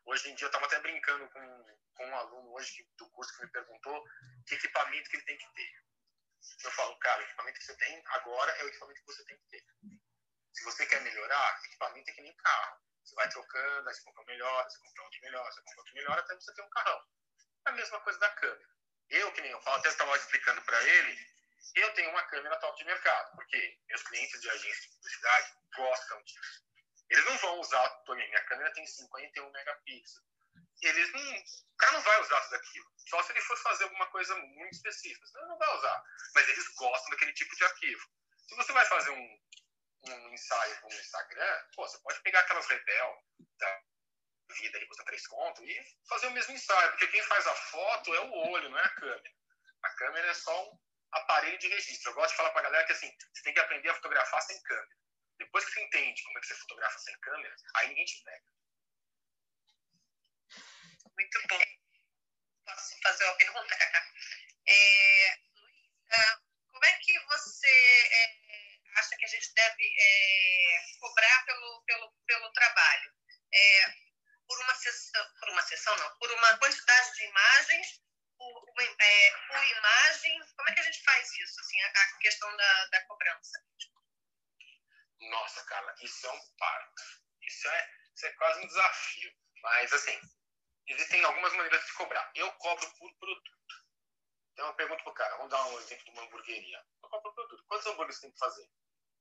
hoje em dia eu estava até brincando com, com um aluno hoje do curso que me perguntou que equipamento que ele tem que ter. Eu falo, cara, o equipamento que você tem agora é o equipamento que você tem que ter. Se você quer melhorar, equipamento é que nem carro. Você vai trocando, aí você compra um melhor, você compra outro melhor, você compra outro melhor, até você ter um carrão. É a mesma coisa da câmera. Eu, que nem eu falo, até estava explicando para ele, eu tenho uma câmera top de mercado, porque meus clientes de agência de publicidade gostam disso. Eles não vão usar, minha câmera tem 51 megapixels. Eles não, o cara não vai usar tudo aquilo. Só se ele for fazer alguma coisa muito específica. Senão ele não vai usar. Mas eles gostam daquele tipo de arquivo. Se você vai fazer um, um ensaio com o Instagram, pô, você pode pegar aquelas Rebel da vida aí, custa três contos, e fazer o mesmo ensaio. Porque quem faz a foto é o olho, não é a câmera. A câmera é só um aparelho de registro. Eu gosto de falar para a galera que assim, você tem que aprender a fotografar sem câmera. Depois que você entende como é que você fotografa sem câmera, aí ninguém te pega. Muito bom. Posso fazer uma pergunta? É, Luísa, como é que você é, acha que a gente deve é, cobrar pelo, pelo, pelo trabalho? É, por uma sessão, por uma sessão não, por uma quantidade de imagens, por, é, por imagem, como é que a gente faz isso, assim, a, a questão da, da cobrança? Nossa, Carla, isso é um parto. Isso é, isso é quase um desafio. Mas, assim, existem algumas maneiras de cobrar. Eu cobro por produto. Então, eu pergunto pro cara, vamos dar um exemplo de uma hamburgueria. Eu cobro por produto. Quantos hambúrgueres tem que fazer?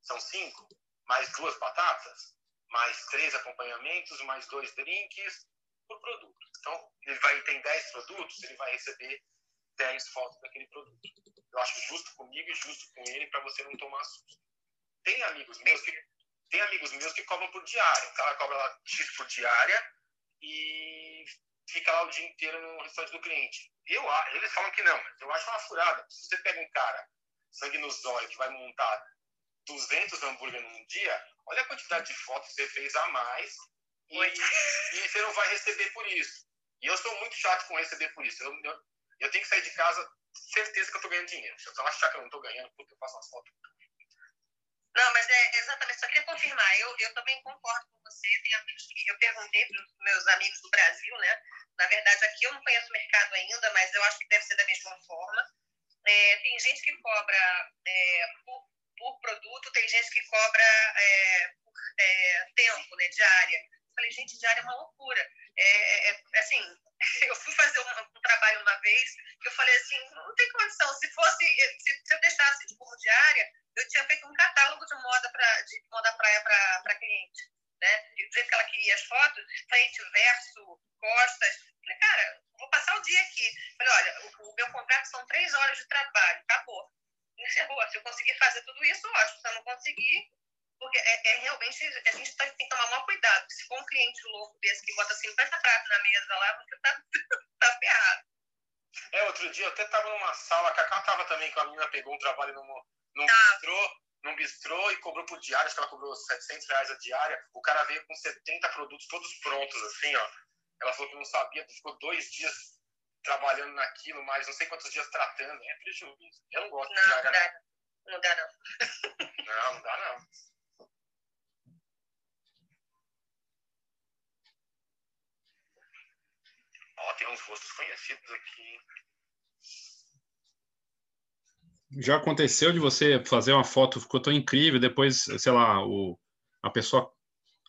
São cinco? Mais duas batatas? Mais três acompanhamentos? Mais dois drinks? Por produto. Então, ele vai ter dez produtos, ele vai receber dez fotos daquele produto. Eu acho justo comigo e justo com ele para você não tomar susto. Tem amigos meus que tem amigos meus que cobram por diária. O cara cobra lá X por diária e fica lá o dia inteiro no restaurante do cliente. Eu, eles falam que não, mas eu acho uma furada. Se você pega um cara, sangue nos olhos, que vai montar 200 hambúrguer num dia, olha a quantidade de fotos que você fez a mais e, e você não vai receber por isso. E eu sou muito chato com receber por isso. Eu, eu, eu tenho que sair de casa, certeza que eu estou ganhando dinheiro. Se eu achar que eu não estou ganhando, porque eu faço umas fotos não, mas é exatamente, só queria confirmar. Eu, eu também concordo com você. Tem amigos que eu perguntei para os meus amigos do Brasil, né? Na verdade, aqui eu não conheço o mercado ainda, mas eu acho que deve ser da mesma forma. É, tem gente que cobra é, por, por, produto, tem gente que cobra é, por é, tempo, né? Diária. Eu falei, gente, diária é uma loucura. É, é, é assim, eu fui fazer um, um, trabalho uma vez, eu falei assim, não tem condição. Se fosse, se, se eu deixasse de por diária eu tinha feito um catálogo de moda, pra, de moda praia para cliente. Né? Do jeito que ela queria as fotos, frente, verso, costas. Falei, cara, vou passar o dia aqui. Falei, olha, o, o meu contrato são três horas de trabalho, acabou. Encerrou. Se eu conseguir fazer tudo isso, ótimo. Se eu não conseguir, porque é, é, realmente a gente tem que tomar maior cuidado. Se for um cliente louco desse que bota 50 pratos na mesa lá, você tá, tá ferrado. É, outro dia eu até tava numa sala, a Cacá tava também, com a menina pegou um trabalho num, num tá. bistrô, num bistrô e cobrou por diária, acho que ela cobrou 700 reais a diária. O cara veio com 70 produtos todos prontos, assim, ó. Ela falou que não sabia, ficou dois dias trabalhando naquilo, mas não sei quantos dias tratando. É prejuízo. Eu não gosto não, de. Não, dá, não. não dá, não. não, não dá, não. Ó, tem uns rostos conhecidos aqui. Já aconteceu de você fazer uma foto, ficou tão incrível, depois, sei lá, o, a pessoa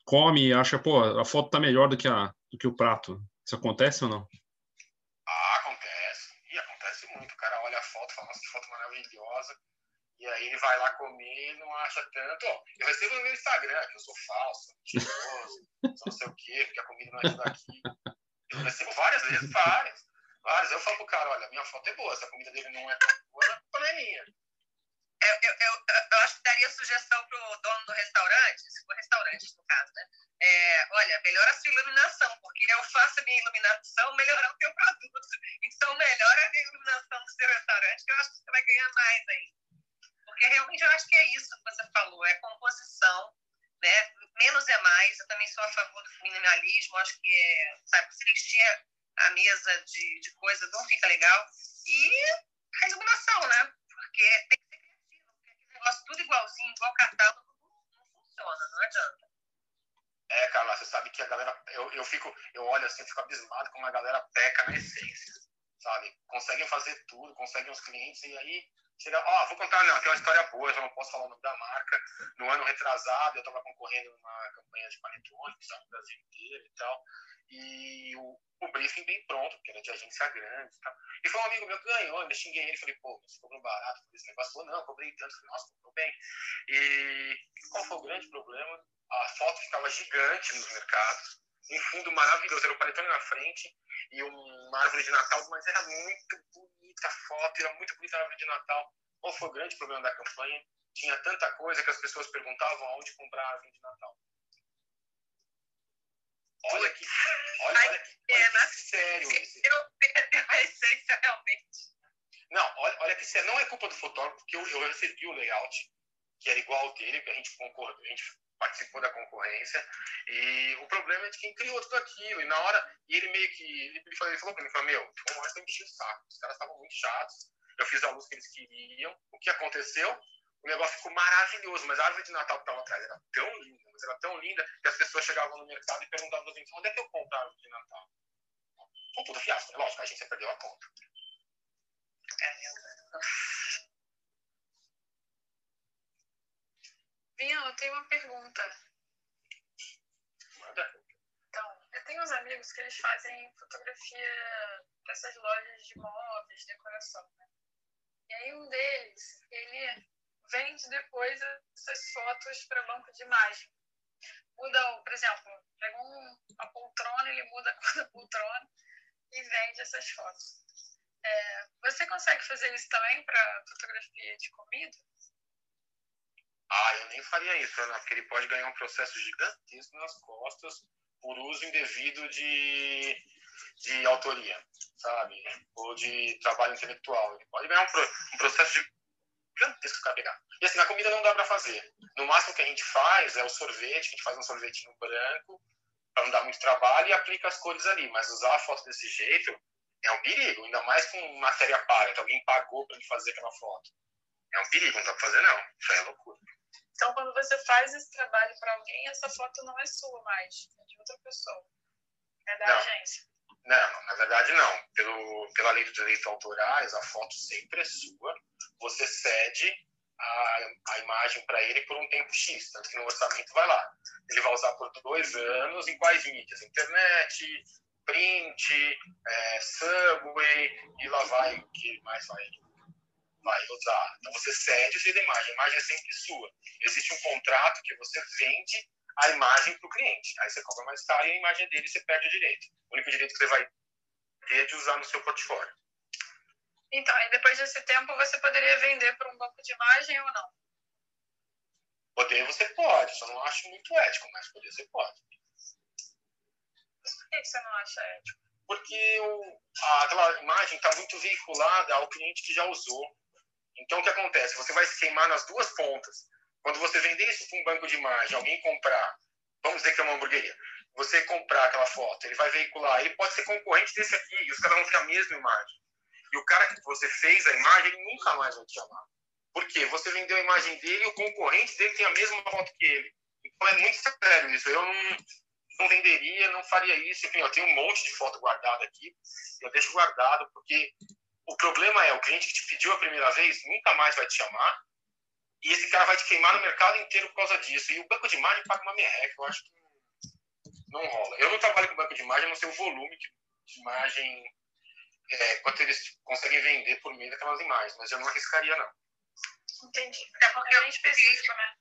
come e acha, pô, a foto tá melhor do que, a, do que o prato. Isso acontece ou não? Ah, acontece. E acontece muito. O cara olha a foto e fala, nossa, foto maravilhosa. E aí ele vai lá comer e não acha tanto. Eu recebo no meu Instagram que eu sou falso, mentiroso, não sei o quê, porque a comida não é daqui. Eu recebo várias vezes, várias. Várias. Eu falo pro cara, olha, minha foto é boa, se a comida dele não é boa, não é minha. Eu, eu, eu, eu, acho que daria sugestão pro dono do restaurante, se for restaurante no caso, né? É, olha, melhora a sua iluminação, porque eu faço a minha iluminação melhorar o teu produto. Então, melhora a iluminação do seu restaurante, que eu acho que você vai ganhar mais aí. Porque realmente eu acho que é isso que você falou, é composição, né? Menos é mais. Eu também sou a favor do minimalismo. Acho que é, sabe, se encher a mesa de, de coisa não fica legal. E a iluminação, né? Porque tem que ser criativo. Porque aquele negócio tudo igualzinho, igual catálogo, não funciona, não adianta. É, Carla, você sabe que a galera. Eu, eu fico, eu olho assim, fico abismado como a galera peca na essência, sabe? Conseguem fazer tudo, conseguem os clientes, e aí ó, vou contar, não, tem uma história boa, eu já não posso falar o nome da marca. No ano retrasado, eu estava concorrendo numa campanha de panetone, que no Brasil inteiro e tal. E o, o briefing bem pronto, porque era de agência grande e tal. E foi um amigo meu que ganhou, eu xinguei ele, falei, pô, você cobrou barato por esse negócio? Falou, não, cobrei tanto. Falei, nossa, cobrou bem. E qual foi o grande problema? A foto ficava gigante nos mercados, um fundo maravilhoso, era o panetone na frente e uma árvore de Natal, mas era muito bonita a foto, era muito bonita a árvore de Natal. Qual foi o grande problema da campanha? Tinha tanta coisa que as pessoas perguntavam aonde comprar a árvore de Natal. Olha que, olha, olha que, olha que sério isso. Eu perdi a essência realmente. Não, olha, olha que sério. Não é culpa do fotógrafo, porque eu, eu recebi o layout, que era igual ao dele, que a gente concorda, a gente participou da concorrência. E o problema é de quem criou tudo aquilo. E na hora, e ele meio que. Ele falou, ele falou pra mim: falou, meu, uma hora eu enchi o saco. Os caras estavam muito chatos. Eu fiz a luz que eles queriam. O que aconteceu? O negócio ficou maravilhoso, mas a árvore de Natal que estava atrás era tão linda, mas era tão linda que as pessoas chegavam no mercado e perguntavam assim: onde é que eu compro a árvore de Natal? Um puta fiasco, né? Lógico, a agência perdeu a conta. É, Vinha, eu tenho uma pergunta. Então, eu tenho uns amigos que eles fazem fotografia dessas lojas de móveis, decoração, né? E aí um deles, ele vende depois essas fotos para banco de imagem. Muda, por exemplo, pega um, uma poltrona, ele muda a cor da poltrona e vende essas fotos. É, você consegue fazer isso também para fotografia de comida? Ah, eu nem faria isso, Ana, porque ele pode ganhar um processo gigantesco nas costas por uso indevido de, de autoria, sabe? Ou de trabalho intelectual. Ele pode ganhar um, um processo gigantesco para pegar. E assim, na comida não dá para fazer. No máximo que a gente faz é o sorvete, a gente faz um sorvetinho branco, para não dar muito trabalho, e aplica as cores ali. Mas usar a foto desse jeito é um perigo, ainda mais com matéria paga, que alguém pagou para ele fazer aquela foto. É um perigo, não dá para fazer não. Isso é loucura. Então, quando você faz esse trabalho para alguém, essa foto não é sua mais, é de outra pessoa. É da não. agência. Não, na verdade não. Pelo, pela lei dos direitos autorais, a foto sempre é sua. Você cede a, a imagem para ele por um tempo X, tanto que no orçamento vai lá. Ele vai usar por dois anos em quais mídias? Internet, print, é, Subway, e lá vai o que mais vai vai usar. Então você cede da imagem, a imagem é sempre sua. Existe um contrato que você vende a imagem para o cliente. Aí você cobra mais caro e a imagem dele você perde o direito. O único direito que você vai ter é de usar no seu portfólio. Então, e depois desse tempo você poderia vender para um banco de imagem ou não? Poder você pode, só não acho muito ético, mas poder você pode. Mas por que você não acha ético? Porque o, a, aquela imagem está muito veiculada ao cliente que já usou. Então, o que acontece? Você vai se queimar nas duas pontas. Quando você vender isso para um banco de imagem, alguém comprar, vamos dizer que é uma hamburgueria, você comprar aquela foto, ele vai veicular, ele pode ser concorrente desse aqui, e os caras vão ter a mesma imagem. E o cara que você fez a imagem, ele nunca mais vai te chamar. Por quê? Você vendeu a imagem dele e o concorrente dele tem a mesma foto que ele. Então é muito sério isso. Eu não, não venderia, não faria isso. Enfim, eu tenho um monte de foto guardada aqui. Eu deixo guardado porque o problema é o cliente que te pediu a primeira vez nunca mais vai te chamar e esse cara vai te queimar no mercado inteiro por causa disso. E o banco de imagem paga uma merreca. Eu acho que não rola. Eu não trabalho com banco de imagem, não sei o volume de imagem, é, quanto eles conseguem vender por meio daquelas imagens, mas eu não arriscaria, não. Entendi. Até porque é específico, né?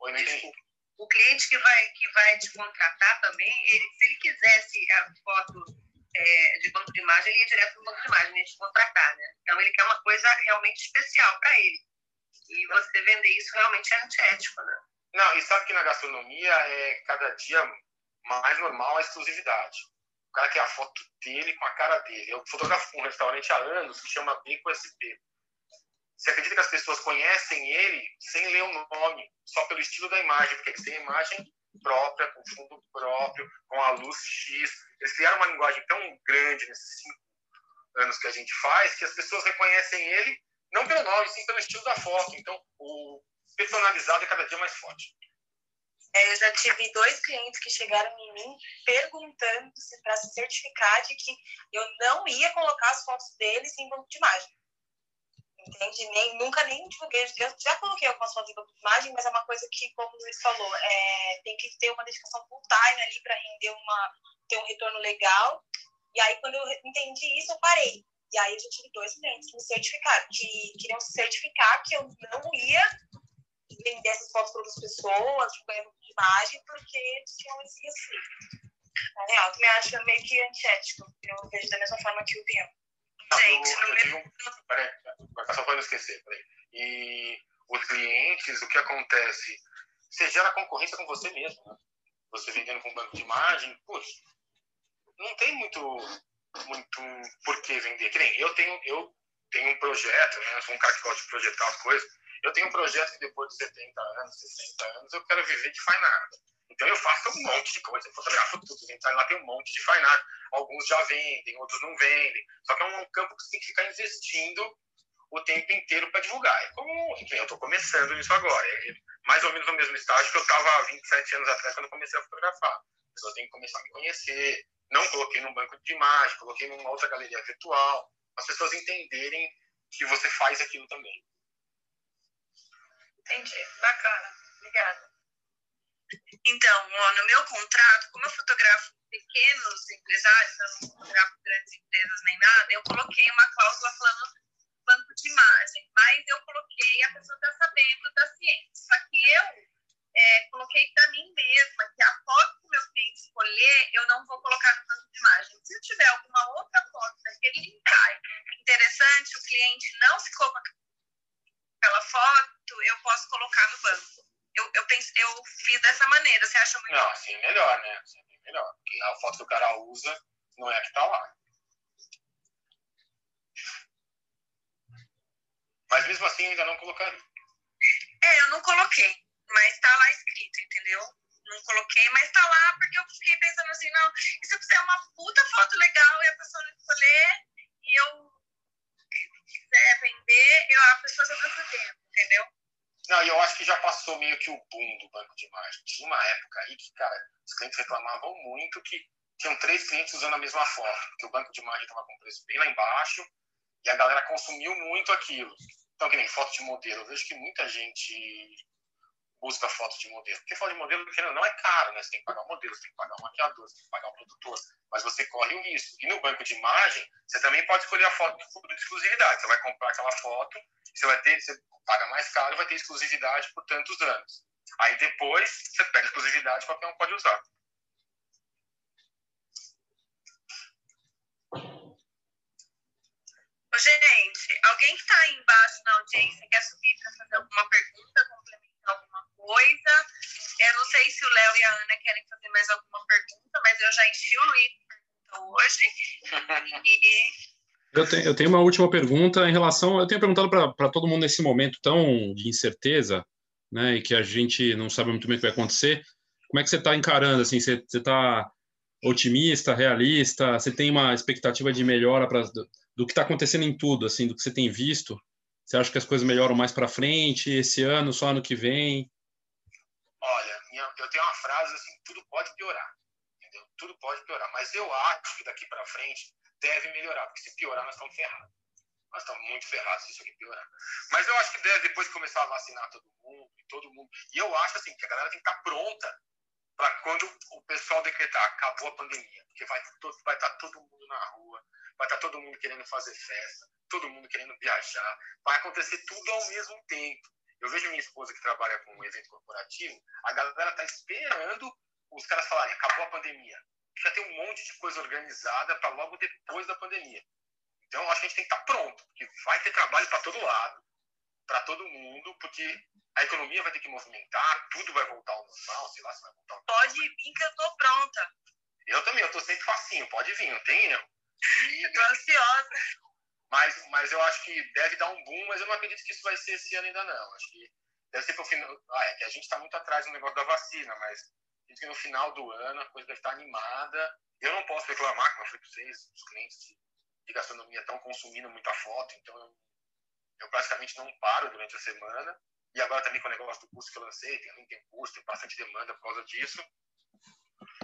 Oi, não entendi. O cliente que vai, que vai te contratar também, ele, se ele quisesse a foto é, de banco de imagem, ele ia direto para o banco de imagem, ia te contratar, né? Então, ele quer uma coisa realmente especial para ele. E você vender isso realmente é antiético, né? Não, e sabe que na gastronomia é cada dia mais normal a exclusividade. O cara quer a foto dele com a cara dele. Eu fotografo um restaurante há anos que chama Beco SP. Você acredita que as pessoas conhecem ele sem ler o nome, só pelo estilo da imagem, porque têm a imagem própria, com fundo próprio, com a luz X. Eles criaram uma linguagem tão grande nesses cinco anos que a gente faz que as pessoas reconhecem ele não pelo nome, sim pelo estilo da foto. Então, o personalizado é cada dia mais forte. É, eu já tive dois clientes que chegaram em mim perguntando para se certificar de que eu não ia colocar as fotos deles em banco de imagem. Entende? Nem, nunca nem divulguei. Eu já coloquei algumas fotos em de imagem, mas é uma coisa que, como o Luiz falou, é, tem que ter uma dedicação full time ali para render uma, ter um retorno legal. E aí, quando eu entendi isso, eu parei. E aí, eu tive dois clientes que me certificaram, que queriam se certificar que eu não ia vender essas fotos para outras pessoas, tipo, erro de imagem, porque tinham esse receio. Na real, também acho meio que antiético. Eu vejo da mesma forma que o Bian. Gente, eu, eu tive um... Peraí, só para não esquecer, peraí. E os clientes, o que acontece? Você gera concorrência com você mesmo, né? Você vendendo com banco de imagem, puxa, não tem muito, muito por que vender. Que nem eu tenho, eu tenho um projeto, né? Eu sou um cara que gosta de projetar as coisas. Eu tenho um projeto que depois de 70 anos, 60 anos, eu quero viver de fine art. Então eu faço um monte de coisa, eu fotografo tudo, então lá tem um monte de fine art. Alguns já vendem, outros não vendem. Só que é um campo que você tem que ficar investindo o tempo inteiro para divulgar. É como, enfim, eu estou começando nisso agora. É mais ou menos no mesmo estágio que eu estava há 27 anos atrás quando eu comecei a fotografar. A pessoa tem que começar a me conhecer. Não coloquei num banco de imagem, coloquei numa outra galeria virtual. As pessoas entenderem que você faz aquilo também. Entendi. Bacana. Obrigada. Então, no meu contrato, como eu fotografo pequenos empresários, eu não fotografo grandes empresas nem nada, eu coloquei uma cláusula falando banco de imagem, mas eu coloquei, a pessoa está sabendo da ciência. Só que eu é, coloquei para mim mesma que a foto que o meu cliente escolher, eu não vou colocar no banco de imagem. Se eu tiver alguma outra foto daquele ensaio interessante, o cliente não ficou com aquela foto, eu posso colocar no banco. Eu, eu, pense, eu fiz dessa maneira. Você acha muito. Não, assim é melhor, né? Assim é melhor. Porque a foto que o cara usa não é a que tá lá. Mas mesmo assim, eu ainda não colocaria. É, eu não coloquei, mas tá lá escrito, entendeu? Não coloquei, mas tá lá porque eu fiquei pensando assim, não, e se eu fizer uma puta foto legal e a pessoa não escolher e eu quiser vender, eu, a pessoa já tá fazendo, entendeu? Não, e eu acho que já passou meio que o boom do banco de imagem. Tinha uma época aí que, cara, os clientes reclamavam muito que tinham três clientes usando a mesma foto, porque o banco de imagem estava com preço bem lá embaixo e a galera consumiu muito aquilo. Então, que nem foto de modelo. Eu vejo que muita gente busca foto de modelo. Porque foto de modelo, não é caro, né? Você tem que pagar o modelo, você tem que pagar o maquiador, você tem que pagar o produtor. Mas você corre o risco. E no banco de imagem, você também pode escolher a foto de exclusividade. Você vai comprar aquela foto, você vai ter, você paga mais caro vai ter exclusividade por tantos anos. Aí depois, você pega exclusividade, qualquer um pode usar. Gente, alguém que está embaixo na audiência quer subir para fazer alguma pergunta? coisa. Eu não sei se o Léo e a Ana querem fazer mais alguma pergunta, mas eu já enchi o Luiz hoje. E... Eu tenho, eu tenho uma última pergunta em relação. Eu tenho perguntado para todo mundo nesse momento tão de incerteza, né, e que a gente não sabe muito bem o que vai acontecer. Como é que você está encarando? Assim, você está otimista, realista? Você tem uma expectativa de melhora pra, do, do que está acontecendo em tudo, assim, do que você tem visto? Você acha que as coisas melhoram mais para frente, esse ano, só ano que vem? Olha, eu tenho uma frase assim: tudo pode piorar, entendeu? Tudo pode piorar, mas eu acho que daqui para frente deve melhorar, porque se piorar nós estamos ferrados. Nós estamos muito ferrados se isso aqui piorar. Mas eu acho que deve, depois começar a vacinar todo mundo, todo mundo. E eu acho assim que a galera tem que estar pronta para quando o pessoal decretar acabou a pandemia, porque vai, vai estar todo mundo na rua, vai estar todo mundo querendo fazer festa, todo mundo querendo viajar, vai acontecer tudo ao mesmo tempo. Eu vejo minha esposa que trabalha com um evento corporativo, a galera está esperando os caras falarem acabou a pandemia. Já tem um monte de coisa organizada para logo depois da pandemia. Então, acho que a gente tem que estar tá pronto, porque vai ter trabalho para todo lado, para todo mundo, porque a economia vai ter que movimentar, tudo vai voltar ao normal, sei lá se vai voltar. Pode vir que eu tô pronta. Eu também, eu tô sempre facinho, pode vir, não tem erro. Eu tô ansiosa. Mas, mas eu acho que deve dar um boom, mas eu não acredito que isso vai ser esse ano ainda não. Acho que deve ser pro final. Ah, é que a gente está muito atrás no negócio da vacina, mas acredito que no final do ano a coisa deve estar animada. Eu não posso reclamar, como eu falei para vocês, os clientes de, de gastronomia estão consumindo muita foto, então eu, eu praticamente não paro durante a semana. E agora também com o negócio do curso que eu lancei, tem, tem curso, tem bastante demanda por causa disso.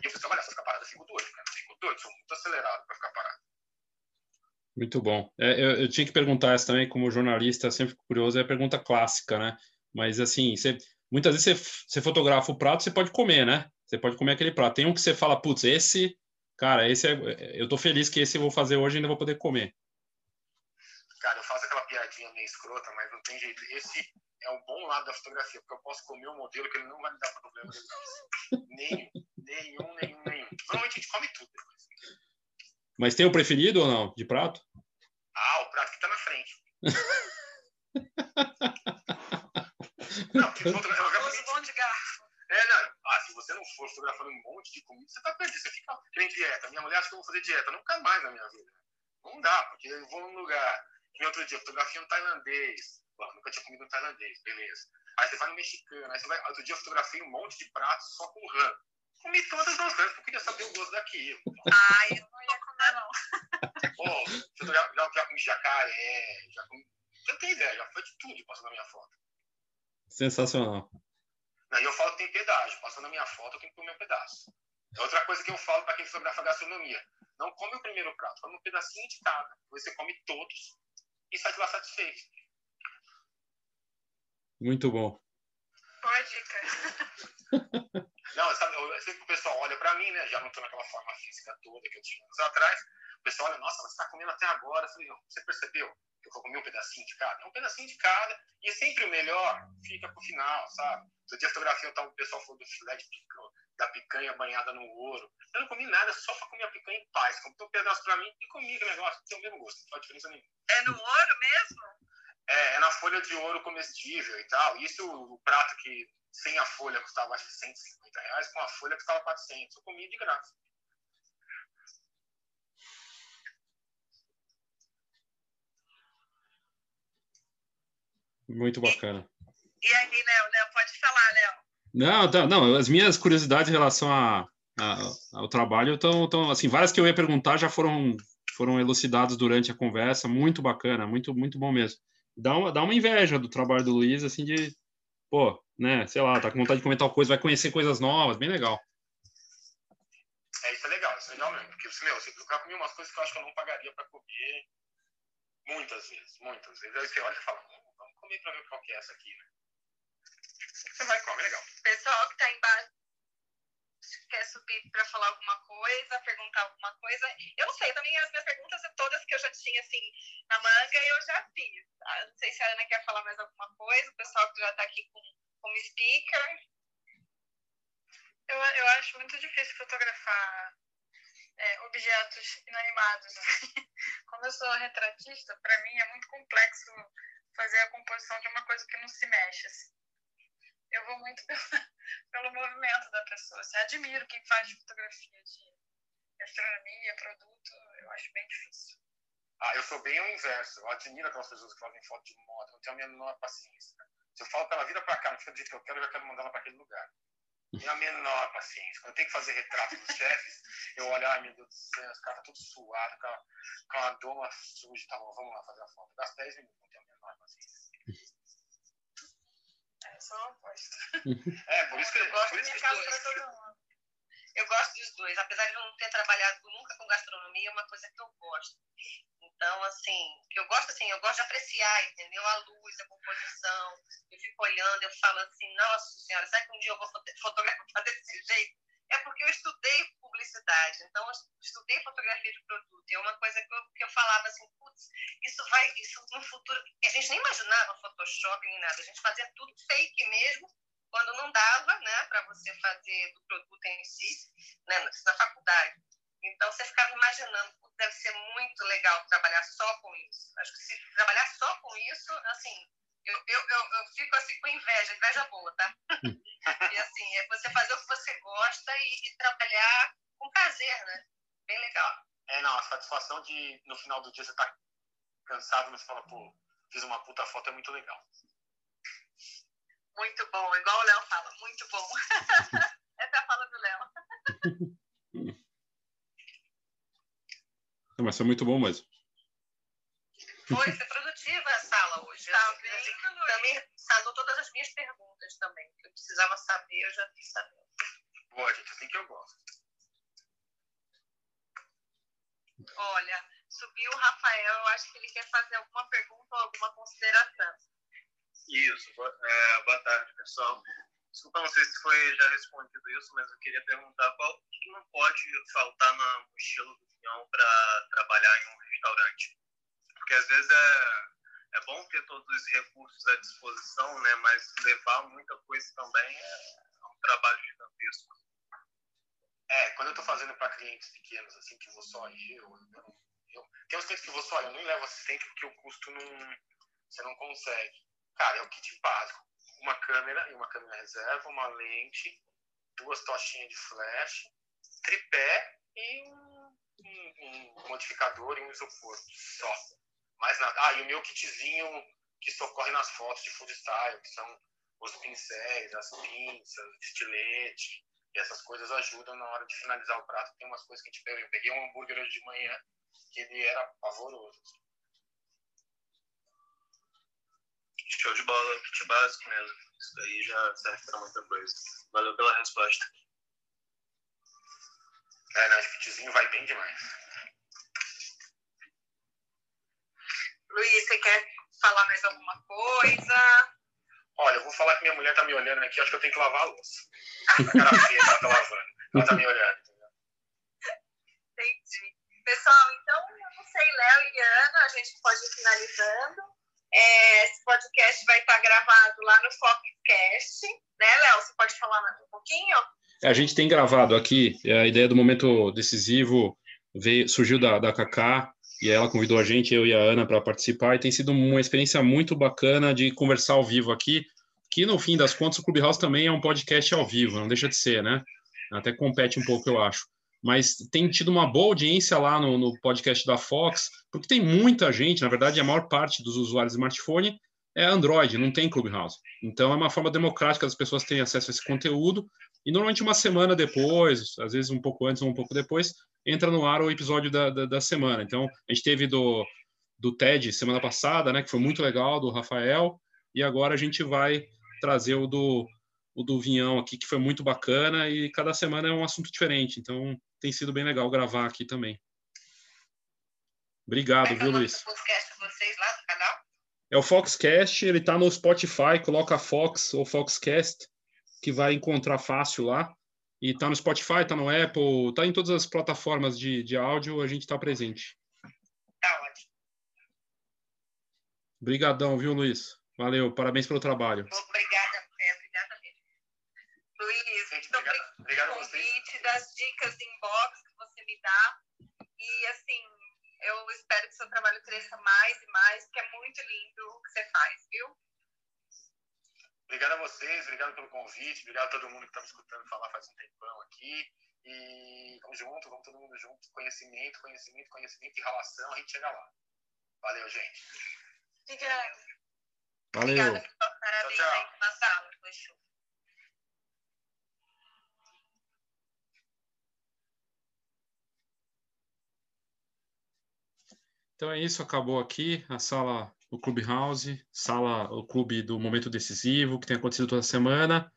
E eu falei, olha, se eu ficar parado, eu fico doido, cara. Eu fico doido, sou muito acelerado para ficar parado. Muito bom. É, eu, eu, tinha que perguntar essa também, como jornalista, sempre curioso, é a pergunta clássica, né? Mas, assim, você, muitas vezes você, você fotografa o prato, você pode comer, né? Você pode comer aquele prato. Tem um que você fala, putz, esse, cara, esse é, eu tô feliz que esse eu vou fazer hoje e ainda vou poder comer. Cara, eu faço aquela piadinha meio escrota, mas não tem jeito. Esse é o bom lado da fotografia, porque eu posso comer um modelo que ele não vai me dar problema nenhum. nenhum, nenhum, nenhum. Normalmente a gente come tudo. Mas tem o preferido ou não, de prato? Ah, o prato que tá na frente. não, porque fotogra... eu bom de garfo. É, não. Ah, se você não for fotografando um monte de comida, você tá perdido. Você fica em dieta. Minha mulher acha que eu vou fazer dieta. Nunca mais na minha vida. Não dá, porque eu vou num lugar. E outro dia, fotografia um tailandês Pô, nunca tinha comido um tailandês, beleza. Aí você vai no mexicano, aí você vai. Outro dia eu fotografei um monte de pratos só com rã. Comi todas as rãs, porque eu queria saber o gosto daquilo. Ai, eu não. Pô, eu já, já, já comi jacaré, já comi. Você tem ideia, já foi de tudo passando na minha foto. Sensacional. Aí eu falo que tem pedágio, passando na minha foto eu tenho que comer um pedaço. É outra coisa que eu falo para quem fotografa gastronomia. Não come o primeiro prato, come um pedacinho de cada. Você come todos e sai de lá satisfeito. Muito bom. Boa dica. Não, sabe, eu sei que o pessoal olha para mim, né? Já não tô naquela forma física toda que eu tinha anos atrás. O pessoal olha, nossa, você tá comendo até agora. Eu falei, você percebeu que eu comi um pedacinho de cada? É um pedacinho de cada. E é sempre o melhor fica pro final, sabe? No dia fotografia, então, o pessoal falou do filé de picanha, da picanha banhada no ouro. Eu não comi nada, só pra comer a picanha em paz. Comprei um pedaço pra mim e comi o negócio. Tem o mesmo gosto, não faz diferença nenhuma. É no ouro mesmo? É, é, na folha de ouro comestível e tal. Isso o prato que sem a folha custava acho que 150 reais, com a folha custava 400. Eu comia de graça. Muito bacana. E, e aí, Léo, Léo, pode falar, Léo. Não, tá, não, as minhas curiosidades em relação a, a, ao trabalho estão, tão, assim, várias que eu ia perguntar já foram, foram elucidadas durante a conversa, muito bacana, muito, muito bom mesmo dá uma, dá uma inveja do trabalho do Luiz, assim, de, pô, né, sei lá, tá com vontade de comentar coisa, vai conhecer coisas novas, bem legal. É, isso é legal, isso é legal mesmo, porque, meu, eu já comi umas coisas que eu acho que eu não pagaria para comer muitas vezes, muitas vezes. Aí você olha e fala, vamos comer para ver qual que é essa aqui, né? Você vai comer, legal. Pessoal que tá embaixo quer subir para falar alguma coisa, perguntar alguma coisa. Eu não sei, também as minhas perguntas todas que eu já tinha assim na manga eu já fiz. Ah, não sei se a Ana quer falar mais alguma coisa, o pessoal que já está aqui com, como speaker. Eu, eu acho muito difícil fotografar é, objetos inanimados. Como eu sou retratista, para mim é muito complexo fazer a composição de uma coisa que não se mexe. Assim. Eu vou muito pelo, pelo movimento da pessoa. Assim, admiro quem faz fotografia de gastronomia, produto, eu acho bem difícil. Ah, eu sou bem o inverso. Eu admiro aquelas pessoas que fazem foto de moda. Não tenho a menor paciência. Se eu falo para ela, para cá, não fica do jeito que eu quero, eu já quero mandar ela para aquele lugar. E a menor paciência. Quando eu tenho que fazer retrato dos chefes, eu olho, ai meu Deus do céu, os caras tá tudo suado, com a, com a doma suja. Tá bom, vamos lá fazer a foto. Das 10 minutos, não tenho a menor paciência. É só uma aposta. É, por isso que, Eu gosto dois. pra todo mundo. Eu gosto dos dois, apesar de eu não ter trabalhado nunca com gastronomia, é uma coisa que eu gosto. Então, assim, eu gosto assim, eu gosto de apreciar, entendeu? A luz, a composição. Eu fico olhando, eu falo assim, nossa senhora, será que um dia eu vou foto- fotografar desse jeito? É porque eu estudei publicidade, então eu estudei fotografia de produto. E é uma coisa que eu, que eu falava assim, putz, isso vai, isso no futuro. A gente nem imaginava Photoshop nem nada, a gente fazia tudo fake mesmo, quando não dava, né, para você fazer do produto em si, né, na faculdade. Então você ficava imaginando, "Putz, deve ser muito legal trabalhar só com isso. Acho que se trabalhar só com isso, assim, eu, eu, eu, eu fico assim com inveja, inveja boa, tá? e assim, é você fazer o que você gosta e, e trabalhar com prazer, né? Bem legal. É, não, a satisfação de no final do dia você tá cansado, mas você fala, pô, fiz uma puta foto, é muito legal. Muito bom, igual o Léo fala, muito bom. Essa é a fala do Léo. Não, mas foi muito bom mesmo. Foi, foi produtiva a sala hoje. Tá Assim, bem, assim, Luiz. também sanou todas as minhas perguntas também. Que eu precisava saber, eu já fiz saber. Boa, gente, assim que eu gosto. Olha, subiu o Rafael, eu acho que ele quer fazer alguma pergunta ou alguma consideração. Isso, boa, é, boa tarde, pessoal. Desculpa, não sei se foi já respondido isso, mas eu queria perguntar qual que não pode faltar na mochila do avião para trabalhar em um restaurante. Porque às vezes é, é bom ter todos os recursos à disposição, né? Mas levar muita coisa também é, é um trabalho gigantesco. É, quando eu tô fazendo para clientes pequenos, assim, que vou só eu, eu, eu tem uns clientes que vou só eu, não levo assistente porque o custo não, você não consegue. Cara, é o kit básico. Uma câmera e uma câmera reserva, uma lente, duas tochinhas de flash, tripé e um, um- um modificador e um isopor só. Mais nada. Ah, e o meu kitzinho que socorre nas fotos de food style, que são os pincéis, as pinças, estilete. E essas coisas ajudam na hora de finalizar o prato. Tem umas coisas que a gente pega. Eu peguei um hambúrguer hoje de manhã que ele era pavoroso. Show de bola, kit básico mesmo. Isso daí já serve para muita coisa. Valeu pela resposta. É, né? Esse kitzinho vai bem demais. Luiz, você quer falar mais alguma coisa? Olha, eu vou falar que minha mulher tá me olhando aqui, acho que eu tenho que lavar a louça. A cara feia que ela tá lavando. Ela tá me olhando. entendeu? Entendi. Pessoal, então, eu não sei, Léo e Ana, a gente pode ir finalizando. É, esse podcast vai estar gravado lá no Foxcast, né, Léo? Você pode falar mais um pouquinho? É, A gente tem gravado aqui, é, a ideia do momento decisivo veio, surgiu da, da Kaká, e ela convidou a gente, eu e a Ana, para participar, e tem sido uma experiência muito bacana de conversar ao vivo aqui, que no fim das contas o Clubhouse também é um podcast ao vivo, não deixa de ser, né? Até compete um pouco, eu acho. Mas tem tido uma boa audiência lá no, no podcast da Fox, porque tem muita gente, na verdade, a maior parte dos usuários de smartphone é Android, não tem Clubhouse. Então é uma forma democrática das pessoas terem acesso a esse conteúdo, e normalmente uma semana depois, às vezes um pouco antes ou um pouco depois, entra no ar o episódio da, da, da semana. Então, a gente teve do, do TED semana passada, né, que foi muito legal, do Rafael, e agora a gente vai trazer o do, o do Vinhão aqui, que foi muito bacana, e cada semana é um assunto diferente. Então, tem sido bem legal gravar aqui também. Obrigado, viu, Luiz? podcast vocês lá do? É o Foxcast, ele tá no Spotify, coloca Fox ou Foxcast, que vai encontrar fácil lá. E tá no Spotify, tá no Apple, tá em todas as plataformas de, de áudio, a gente tá presente. Tá ótimo. Obrigadão, viu, Luiz? Valeu, parabéns pelo trabalho. Obrigada, é, obrigada mesmo. Luiz, Gente, muito obrigado, obrigada obrigado convite, das dicas inbox que você me dá. E, assim, eu espero que seu trabalho cresça mais e mais, porque é muito lindo o que você faz, viu? Obrigado a vocês, obrigado pelo convite, obrigado a todo mundo que está me escutando falar faz um tempão aqui. E vamos junto, vamos todo mundo junto. Conhecimento, conhecimento, conhecimento e relação, a gente chega lá. Valeu, gente. Obrigada. Valeu. Obrigada, parabéns Tchau, tchau. aí pela sala, foi show. Então é isso, acabou aqui a sala, o Clubhouse, sala, o clube do momento decisivo, que tem acontecido toda semana.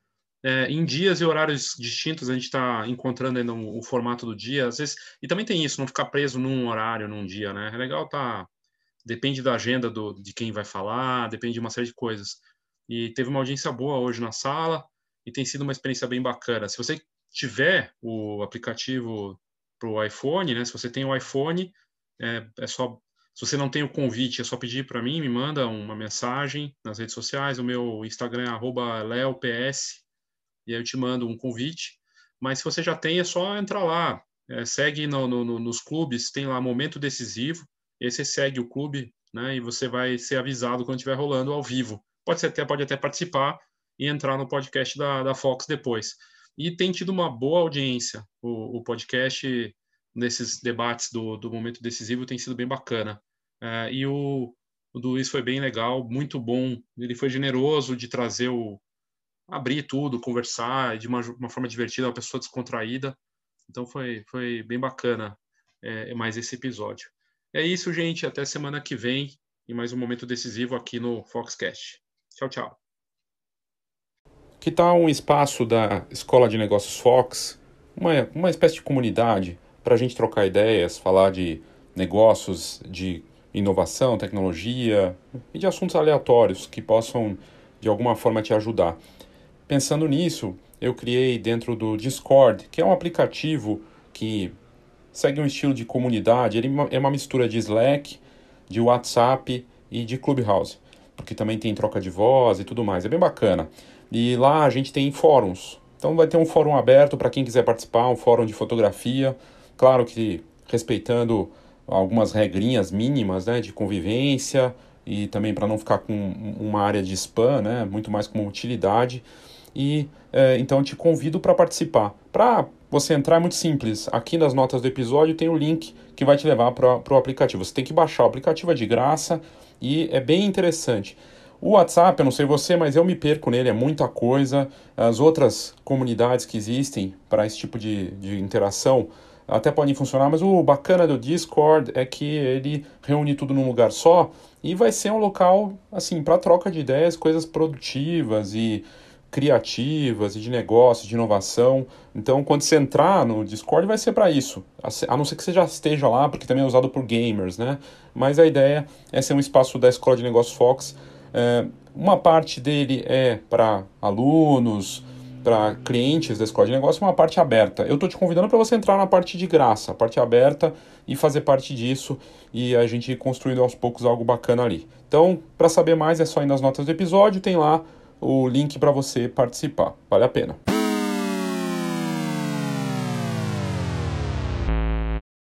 É, em dias e horários distintos, a gente está encontrando ainda o, o formato do dia, às vezes, e também tem isso, não ficar preso num horário, num dia, né? É legal tá, depende da agenda do, de quem vai falar, depende de uma série de coisas. E teve uma audiência boa hoje na sala, e tem sido uma experiência bem bacana. Se você tiver o aplicativo para o iPhone, né? Se você tem o iPhone, é, é só se você não tem o convite, é só pedir para mim, me manda uma mensagem nas redes sociais. O meu Instagram é leops, e aí eu te mando um convite. Mas se você já tem, é só entrar lá. É, segue no, no, nos clubes, tem lá Momento Decisivo, e aí você segue o clube, né? E você vai ser avisado quando estiver rolando ao vivo. Pode, ser até, pode até participar e entrar no podcast da, da Fox depois. E tem tido uma boa audiência. O, o podcast nesses debates do, do momento decisivo tem sido bem bacana. Uh, e o, o do Luiz foi bem legal, muito bom. Ele foi generoso de trazer o. abrir tudo, conversar de uma, uma forma divertida, uma pessoa descontraída. Então foi, foi bem bacana é, mais esse episódio. É isso, gente. Até semana que vem em mais um momento decisivo aqui no Foxcast. Tchau, tchau. Que tal um espaço da Escola de Negócios Fox, uma, uma espécie de comunidade para a gente trocar ideias, falar de negócios, de inovação, tecnologia e de assuntos aleatórios que possam de alguma forma te ajudar. Pensando nisso, eu criei dentro do Discord, que é um aplicativo que segue um estilo de comunidade. Ele é uma mistura de Slack, de WhatsApp e de Clubhouse, porque também tem troca de voz e tudo mais. É bem bacana. E lá a gente tem fóruns. Então vai ter um fórum aberto para quem quiser participar, um fórum de fotografia, Claro que respeitando algumas regrinhas mínimas né, de convivência e também para não ficar com uma área de spam, né, muito mais como utilidade. E é, então te convido para participar. Para você entrar é muito simples. Aqui nas notas do episódio tem o link que vai te levar para o aplicativo. Você tem que baixar o aplicativo, é de graça e é bem interessante. O WhatsApp, eu não sei você, mas eu me perco nele, é muita coisa. As outras comunidades que existem para esse tipo de, de interação até podem funcionar, mas o bacana do Discord é que ele reúne tudo num lugar só e vai ser um local assim para troca de ideias, coisas produtivas e criativas e de negócio, de inovação. Então, quando você entrar no Discord, vai ser para isso. A não ser que você já esteja lá, porque também é usado por gamers, né? Mas a ideia é ser um espaço da Escola de Negócios Fox. É, uma parte dele é para alunos, para clientes da escola de negócio uma parte aberta. Eu estou te convidando para você entrar na parte de graça, a parte aberta e fazer parte disso e a gente construindo aos poucos algo bacana ali. Então, para saber mais é só ir nas notas do episódio, tem lá o link para você participar. Vale a pena.